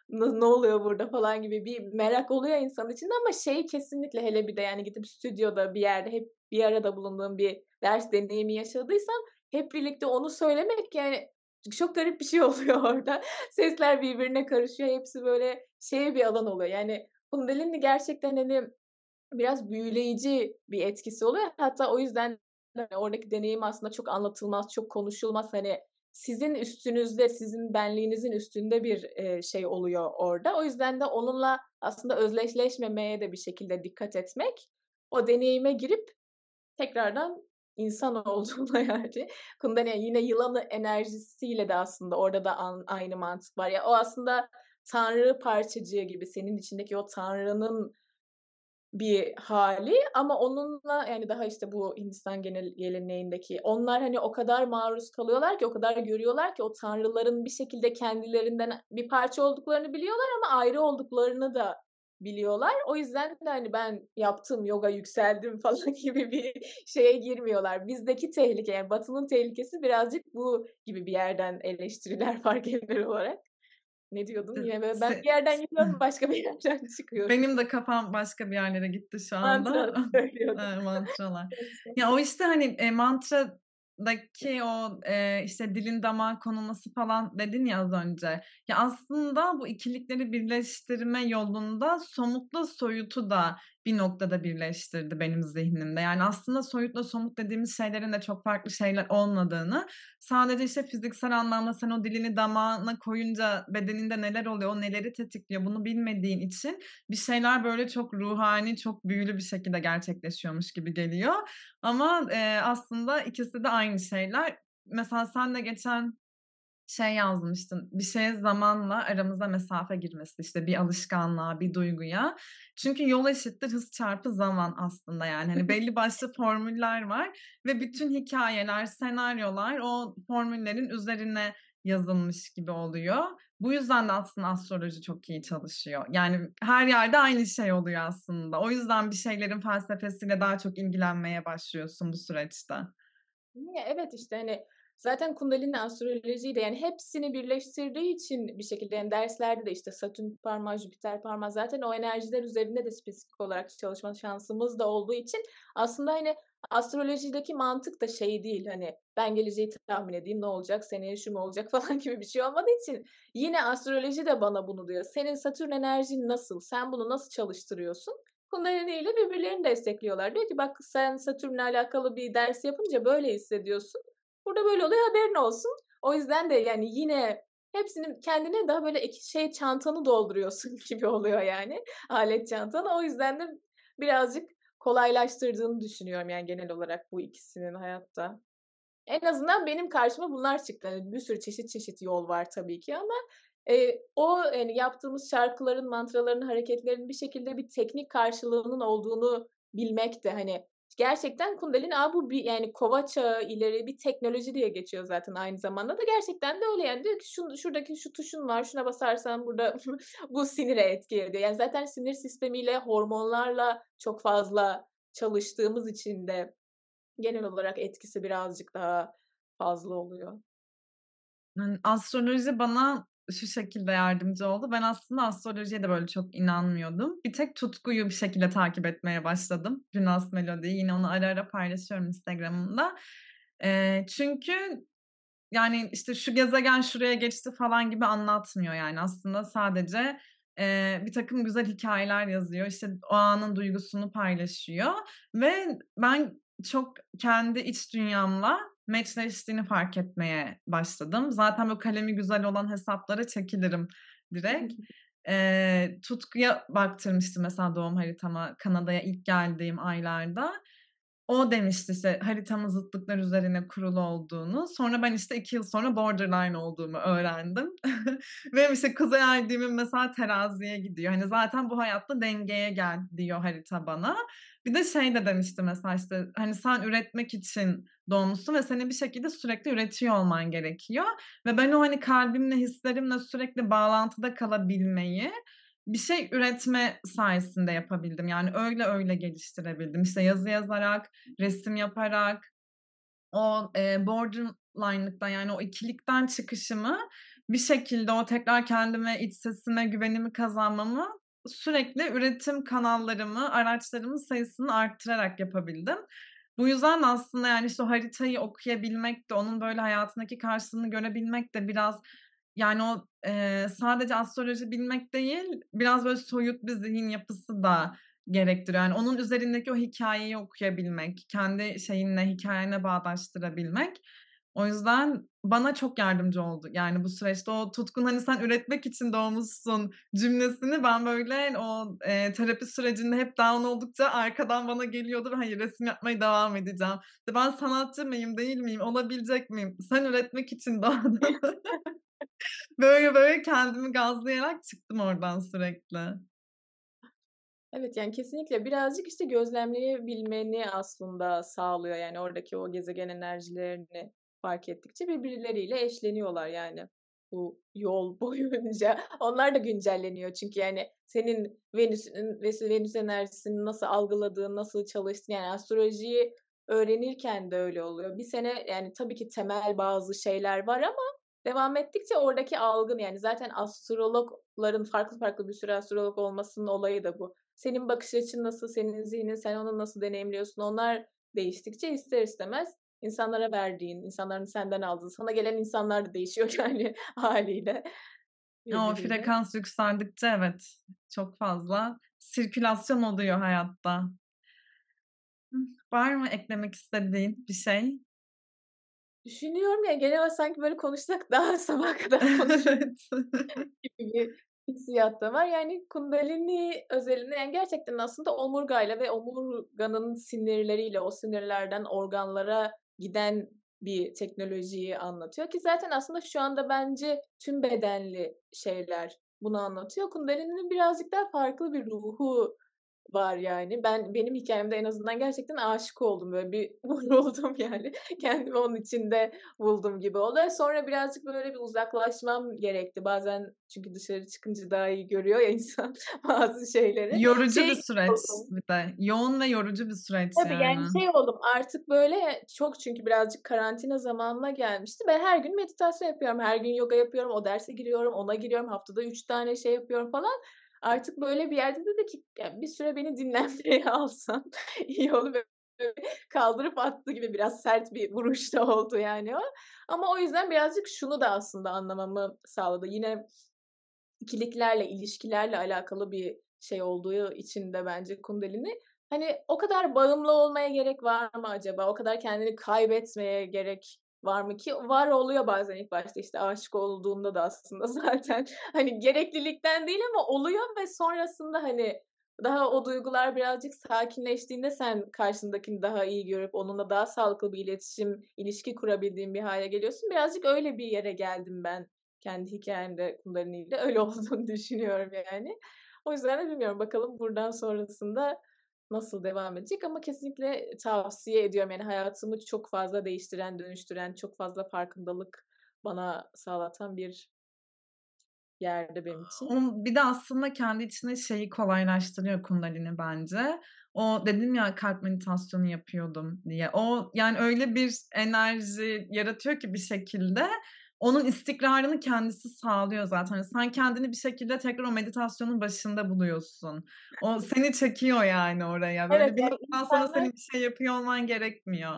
Ne, oluyor burada falan gibi bir merak oluyor insan içinde ama şey kesinlikle hele bir de yani gidip stüdyoda bir yerde hep bir arada bulunduğum bir ders deneyimi yaşadıysan hep birlikte onu söylemek yani çok garip bir şey oluyor orada. Sesler birbirine karışıyor. Hepsi böyle şey bir alan oluyor. Yani Kundalini gerçekten hani biraz büyüleyici bir etkisi oluyor. Hatta o yüzden hani oradaki deneyim aslında çok anlatılmaz, çok konuşulmaz. Hani sizin üstünüzde, sizin benliğinizin üstünde bir e, şey oluyor orada. O yüzden de onunla aslında özdeşleşmemeye de bir şekilde dikkat etmek. O deneyime girip tekrardan insan olduğuna yani. Kundalini yine yılanı enerjisiyle de aslında orada da an, aynı mantık var. Ya o aslında tanrı parçacığı gibi senin içindeki o tanrının bir hali ama onunla yani daha işte bu Hindistan genel geleneğindeki onlar hani o kadar maruz kalıyorlar ki o kadar görüyorlar ki o tanrıların bir şekilde kendilerinden bir parça olduklarını biliyorlar ama ayrı olduklarını da biliyorlar. O yüzden de hani ben yaptım yoga yükseldim falan gibi bir şeye girmiyorlar. Bizdeki tehlike yani batının tehlikesi birazcık bu gibi bir yerden eleştiriler var genel olarak. Ne diyordun? Yine böyle ben bir yerden gidiyorum başka bir yerden çıkıyorum. Benim de kafam başka bir yerlere gitti şu anda. Mantra. Mantralar. ya o işte hani e, mantra daki o e, işte dilin damağa konulması falan dedin ya az önce. Ya aslında bu ikilikleri birleştirme yolunda somutla soyutu da bir noktada birleştirdi benim zihnimde. Yani aslında soyutla somut dediğimiz şeylerin de çok farklı şeyler olmadığını, sadece işte fiziksel anlamda sen o dilini damağına koyunca bedeninde neler oluyor, o neleri tetikliyor bunu bilmediğin için bir şeyler böyle çok ruhani, çok büyülü bir şekilde gerçekleşiyormuş gibi geliyor. Ama e, aslında ikisi de aynı şeyler. Mesela sen de geçen şey yazmıştın, bir şeye zamanla aramıza mesafe girmesi, işte bir alışkanlığa, bir duyguya. Çünkü yol eşittir hız çarpı zaman aslında yani. Hani belli başlı formüller var ve bütün hikayeler, senaryolar o formüllerin üzerine yazılmış gibi oluyor. Bu yüzden de aslında astroloji çok iyi çalışıyor. Yani her yerde aynı şey oluyor aslında. O yüzden bir şeylerin felsefesiyle daha çok ilgilenmeye başlıyorsun bu süreçte. Niye? Evet işte hani zaten Kundalini astrolojiyi de yani hepsini birleştirdiği için bir şekilde yani derslerde de işte Satürn parmağı, Jüpiter parmağı zaten o enerjiler üzerinde de spesifik olarak çalışma şansımız da olduğu için aslında hani astrolojideki mantık da şey değil hani ben geleceği tahmin edeyim ne olacak seneye şu mu olacak falan gibi bir şey olmadığı için yine astroloji de bana bunu diyor. Senin Satürn enerjin nasıl? Sen bunu nasıl çalıştırıyorsun? Kundalini ile birbirlerini destekliyorlar. Diyor ki bak sen Satürn'le alakalı bir ders yapınca böyle hissediyorsun. Burada böyle oluyor haberin olsun. O yüzden de yani yine hepsini kendine daha böyle şey çantanı dolduruyorsun gibi oluyor yani alet çantanı. O yüzden de birazcık kolaylaştırdığını düşünüyorum yani genel olarak bu ikisinin hayatta. En azından benim karşıma bunlar çıktı. Yani bir sürü çeşit çeşit yol var tabii ki ama e, o yani yaptığımız şarkıların, mantraların, hareketlerin bir şekilde bir teknik karşılığının olduğunu bilmek de hani gerçekten Kundalini a bu bir yani kova çağı ileri bir teknoloji diye geçiyor zaten aynı zamanda da gerçekten de öyle yani diyor ki şu, şuradaki şu tuşun var şuna basarsan burada bu sinire etki ediyor. Yani zaten sinir sistemiyle hormonlarla çok fazla çalıştığımız için de genel olarak etkisi birazcık daha fazla oluyor. Yani astroloji bana şu şekilde yardımcı oldu. Ben aslında astrolojiye de böyle çok inanmıyordum. Bir tek tutkuyu bir şekilde takip etmeye başladım. Rünas Melodi'yi. Yine onu ara ara paylaşıyorum Instagram'ımda. E, çünkü yani işte şu gezegen şuraya geçti falan gibi anlatmıyor yani. Aslında sadece e, bir takım güzel hikayeler yazıyor. İşte o anın duygusunu paylaşıyor. Ve ben çok kendi iç dünyamla matchleştiğini fark etmeye başladım. Zaten bu kalemi güzel olan hesaplara çekilirim direkt. E, tutkuya baktırmıştım mesela doğum haritama Kanada'ya ilk geldiğim aylarda. O demişti işte haritamın zıtlıklar üzerine kurulu olduğunu. Sonra ben işte iki yıl sonra borderline olduğumu öğrendim. Ve işte Kuzey Ay düğümüm mesela teraziye gidiyor. Hani zaten bu hayatta dengeye gel diyor harita bana. Bir de şey de demişti mesela işte hani sen üretmek için doğmuşsun ve seni bir şekilde sürekli üretiyor olman gerekiyor. Ve ben o hani kalbimle, hislerimle sürekli bağlantıda kalabilmeyi bir şey üretme sayesinde yapabildim. Yani öyle öyle geliştirebildim. İşte yazı yazarak, resim yaparak, o e, borderline'lıktan yani o ikilikten çıkışımı bir şekilde o tekrar kendime, iç sesime güvenimi kazanmamı sürekli üretim kanallarımı, araçlarımın sayısını arttırarak yapabildim. Bu yüzden aslında yani işte haritayı okuyabilmek de onun böyle hayatındaki karşılığını görebilmek de biraz yani o e, sadece astroloji bilmek değil biraz böyle soyut bir zihin yapısı da gerektiriyor. Yani onun üzerindeki o hikayeyi okuyabilmek, kendi şeyinle, hikayene bağdaştırabilmek. O yüzden bana çok yardımcı oldu. Yani bu süreçte o tutkun hani sen üretmek için doğmuşsun cümlesini ben böyle o e, terapi sürecinde hep down oldukça arkadan bana geliyordu. Hayır resim yapmaya devam edeceğim. İşte ben sanatçı mıyım değil miyim olabilecek miyim? Sen üretmek için doğdun. Böyle böyle kendimi gazlayarak çıktım oradan sürekli. Evet, yani kesinlikle birazcık işte gözlemleyebilmeni aslında sağlıyor. Yani oradaki o gezegen enerjilerini fark ettikçe birbirleriyle eşleniyorlar yani bu yol boyunca. Onlar da güncelleniyor çünkü yani senin Venüs'ün Venüs enerjisini nasıl algıladığın, nasıl çalıştığın yani astrolojiyi öğrenirken de öyle oluyor. Bir sene yani tabii ki temel bazı şeyler var ama devam ettikçe oradaki algın yani zaten astrologların farklı farklı bir sürü astrolog olmasının olayı da bu. Senin bakış açın nasıl, senin zihnin, sen onu nasıl deneyimliyorsun onlar değiştikçe ister istemez insanlara verdiğin, insanların senden aldığı, sana gelen insanlar da değişiyor yani haliyle. O frekans yükseldikçe evet çok fazla sirkülasyon oluyor hayatta. Var mı eklemek istediğin bir şey? Düşünüyorum ya genel olarak sanki böyle konuşsak daha sabah kadar konuşuruz gibi bir hissiyat da var. Yani kundalini özelinde yani gerçekten aslında omurgayla ve omurganın sinirleriyle o sinirlerden organlara giden bir teknolojiyi anlatıyor ki zaten aslında şu anda bence tüm bedenli şeyler bunu anlatıyor. Kundalini'nin birazcık daha farklı bir ruhu var yani. Ben benim hikâyemde en azından gerçekten aşık oldum. Böyle bir vuruldum yani. Kendimi onun içinde buldum gibi oldu. Sonra birazcık böyle bir uzaklaşmam gerekti. Bazen çünkü dışarı çıkınca daha iyi görüyor ya insan bazı şeyleri. Yorucu Şey bir süreç oldum. bir de. Yoğun ve yorucu bir süreç Tabii, yani yani. şey oldum artık böyle çok çünkü birazcık karantina zamanına gelmişti. Ben her gün meditasyon yapıyorum. Her gün yoga yapıyorum. O derse giriyorum, ona giriyorum. Haftada 3 tane şey yapıyorum falan. Artık böyle bir yerde dedi ki ya bir süre beni dinlenmeye alsan iyi olur. Kaldırıp attı gibi biraz sert bir vuruş da oldu yani o. Ama o yüzden birazcık şunu da aslında anlamamı sağladı. Yine ikiliklerle, ilişkilerle alakalı bir şey olduğu için de bence Kundalini. Hani o kadar bağımlı olmaya gerek var mı acaba? O kadar kendini kaybetmeye gerek var mı ki? Var oluyor bazen ilk başta işte aşık olduğunda da aslında zaten hani gereklilikten değil ama oluyor ve sonrasında hani daha o duygular birazcık sakinleştiğinde sen karşındakini daha iyi görüp onunla daha sağlıklı bir iletişim, ilişki kurabildiğin bir hale geliyorsun. Birazcık öyle bir yere geldim ben kendi hikâyemde Kundalini'yle. Öyle olduğunu düşünüyorum yani. O yüzden de bilmiyorum bakalım buradan sonrasında nasıl devam edecek ama kesinlikle tavsiye ediyorum. Yani hayatımı çok fazla değiştiren, dönüştüren, çok fazla farkındalık bana sağlatan bir yerdi benim için. O bir de aslında kendi içinde şeyi kolaylaştırıyor Kundalini bence. O dedim ya kalp meditasyonu yapıyordum diye. O yani öyle bir enerji yaratıyor ki bir şekilde onun istikrarını kendisi sağlıyor zaten. Hani sen kendini bir şekilde tekrar o meditasyonun başında buluyorsun. O seni çekiyor yani oraya. Böyle Evet, bir yani noktadan sonra insanlar senin bir şey yapıyor olman gerekmiyor.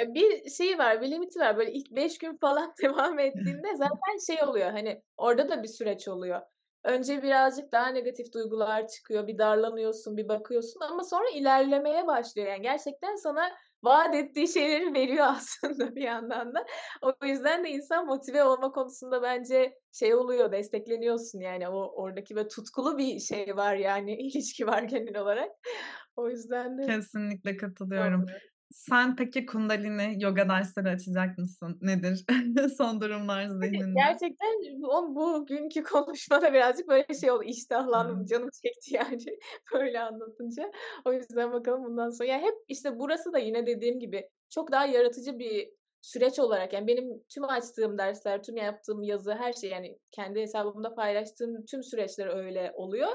Bir şeyi var, bir limiti var. Böyle ilk 5 gün falan devam ettiğinde zaten şey oluyor, hani orada da bir süreç oluyor. Önce birazcık daha negatif duygular çıkıyor, bir darlanıyorsun, bir bakıyorsun ama sonra ilerlemeye başlıyor. Yani gerçekten sana vaat ettiği şeyleri veriyor aslında bir yandan da. O yüzden de insan motive olma konusunda bence şey oluyor, destekleniyorsun yani o oradaki ve tutkulu bir şey var yani ilişki var genel olarak. O yüzden de Kesinlikle katılıyorum. oluyor. Sen peki Kundalini yoga dersleri açacak mısın? Nedir son durumlar Tabii, zihninde? gerçekten bu bugünkü konuşmada birazcık böyle şey oldu, iştahlandım, Hıı. canım çekti yani böyle anlatınca. O yüzden bakalım bundan sonra ya hep işte burası da yine dediğim gibi çok daha yaratıcı bir süreç olarak yani benim tüm açtığım dersler, tüm yaptığım yazı, her şey yani kendi hesabımda paylaştığım tüm süreçler öyle oluyor.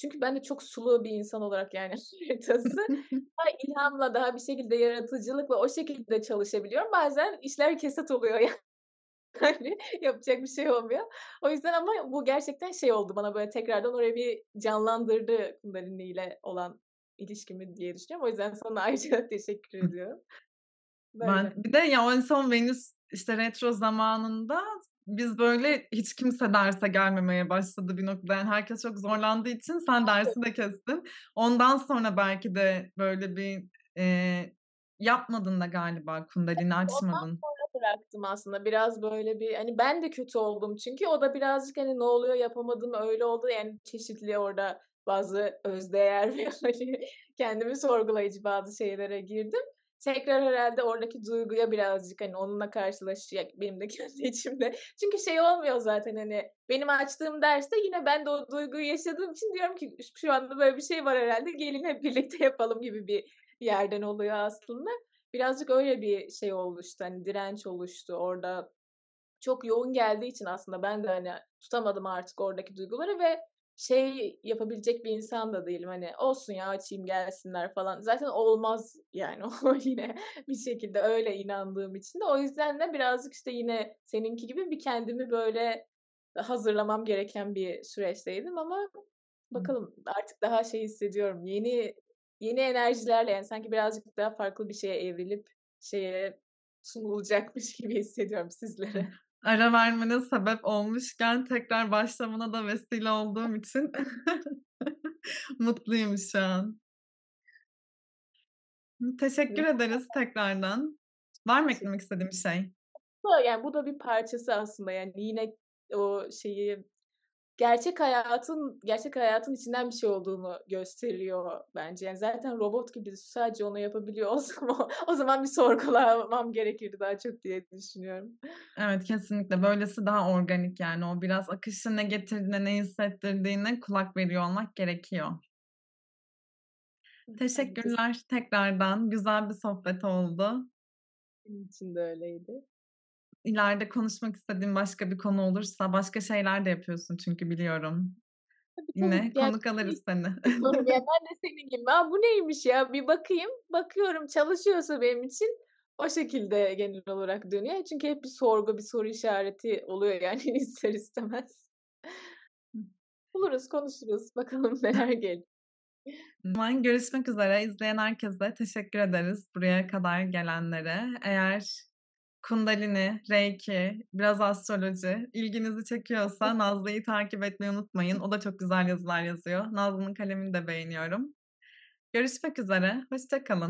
Çünkü ben de çok sulu bir insan olarak yani açıkçası daha ilhamla, daha bir şekilde yaratıcılıkla o şekilde çalışabiliyorum. Bazen işler kesat oluyor yani yapacak bir şey olmuyor. O yüzden ama bu gerçekten şey oldu bana böyle tekrardan orayı bir canlandırdı Kundalini ile olan ilişkimi diye düşünüyorum. O yüzden sana ayrıca teşekkür ediyorum. Ben Böyle. bir de ya en son Venüs işte retro zamanında biz böyle hiç kimse derse gelmemeye başladı bir noktada. Yani herkes çok zorlandığı için sen dersi de kestin. Ondan sonra belki de böyle bir eee, yapmadın da galiba Kundalini Ondan açmadın. sonra bıraktım aslında. Biraz böyle bir hani ben de kötü oldum çünkü o da birazcık hani ne oluyor yapamadım öyle oldu yani çeşitli orada bazı özdeğer ve hani kendimi sorgulayıcı bazı şeylere girdim. Tekrar herhâlde oradaki duyguya birazcık hani onunla karşılaşacak benim de kendi içimde. Çünkü şey olmuyor zaten hani benim açtığım derste yine ben de o duyguyu yaşadığım için diyorum ki şu anda böyle bir şey var herhâlde gelin hep birlikte yapalım gibi bir yerden oluyor aslında. Birazcık öyle bir şey oluştu hani direnç oluştu orada. Çok yoğun geldiği için aslında ben de hani tutamadım artık oradaki duyguları ve şey yapabilecek bir insan da değilim. Hani olsun ya açayım gelsinler falan. Zaten olmaz yani o yine bir şekilde öyle inandığım için de. O yüzden de birazcık işte yine seninki gibi bir kendimi böyle hazırlamam gereken bir süreçteydim ama bakalım artık daha şey hissediyorum. Yeni yeni enerjilerle yani sanki birazcık daha farklı bir şeye evrilip şeye sunulacakmış gibi hissediyorum sizlere. Ara vermene sebep olmuşken tekrar başlamana da vesile olduğum için mutluyum şu an. Teşekkür ederiz tekrardan. Var mı eklemek istediğin bir şey? Yani bu da bir parçası aslında yani yine o şeyi gerçek hayatın gerçek hayatın içinden bir şey olduğunu gösteriyor bence. Yani zaten robot gibi sadece onu yapabiliyor olsam o o zaman bir sorgulamam gerekirdi daha çok diye düşünüyorum. Evet, kesinlikle. Böylesi daha organik yani. O biraz akışın ne getirdiğine, ne hissettirdiğine kulak veriyor olmak gerekiyor. Teşekkürler tekrardan. Güzel bir sohbet oldu. Benim için de öyleydi. İleride konuşmak istediğin başka bir konu olursa başka şeyler de yapıyorsun çünkü biliyorum. Tabii, Yine tabii. Konuk alırız seni. ya ben de senin gibi, "A, bu neymiş ya? Bir bakayım." Bakıyorum çalışıyorsa benim için o şekilde genel olarak dönüyor. Çünkü hep bir sorgu, bir soru işareti oluyor yani ister istemez. Buluruz, konuşuruz. Bakalım neler. O zaman görüşmek üzere. İzleyen herkese teşekkür ederiz, buraya kadar gelenlere. Eğer Kundalini, Reiki, biraz astroloji ilginizi çekiyorsa Nazlı'yı takip etmeyi unutmayın. O da çok güzel yazılar yazıyor. Nazlı'nın kalemini de beğeniyorum. Görüşmek üzere, hoşça kalın.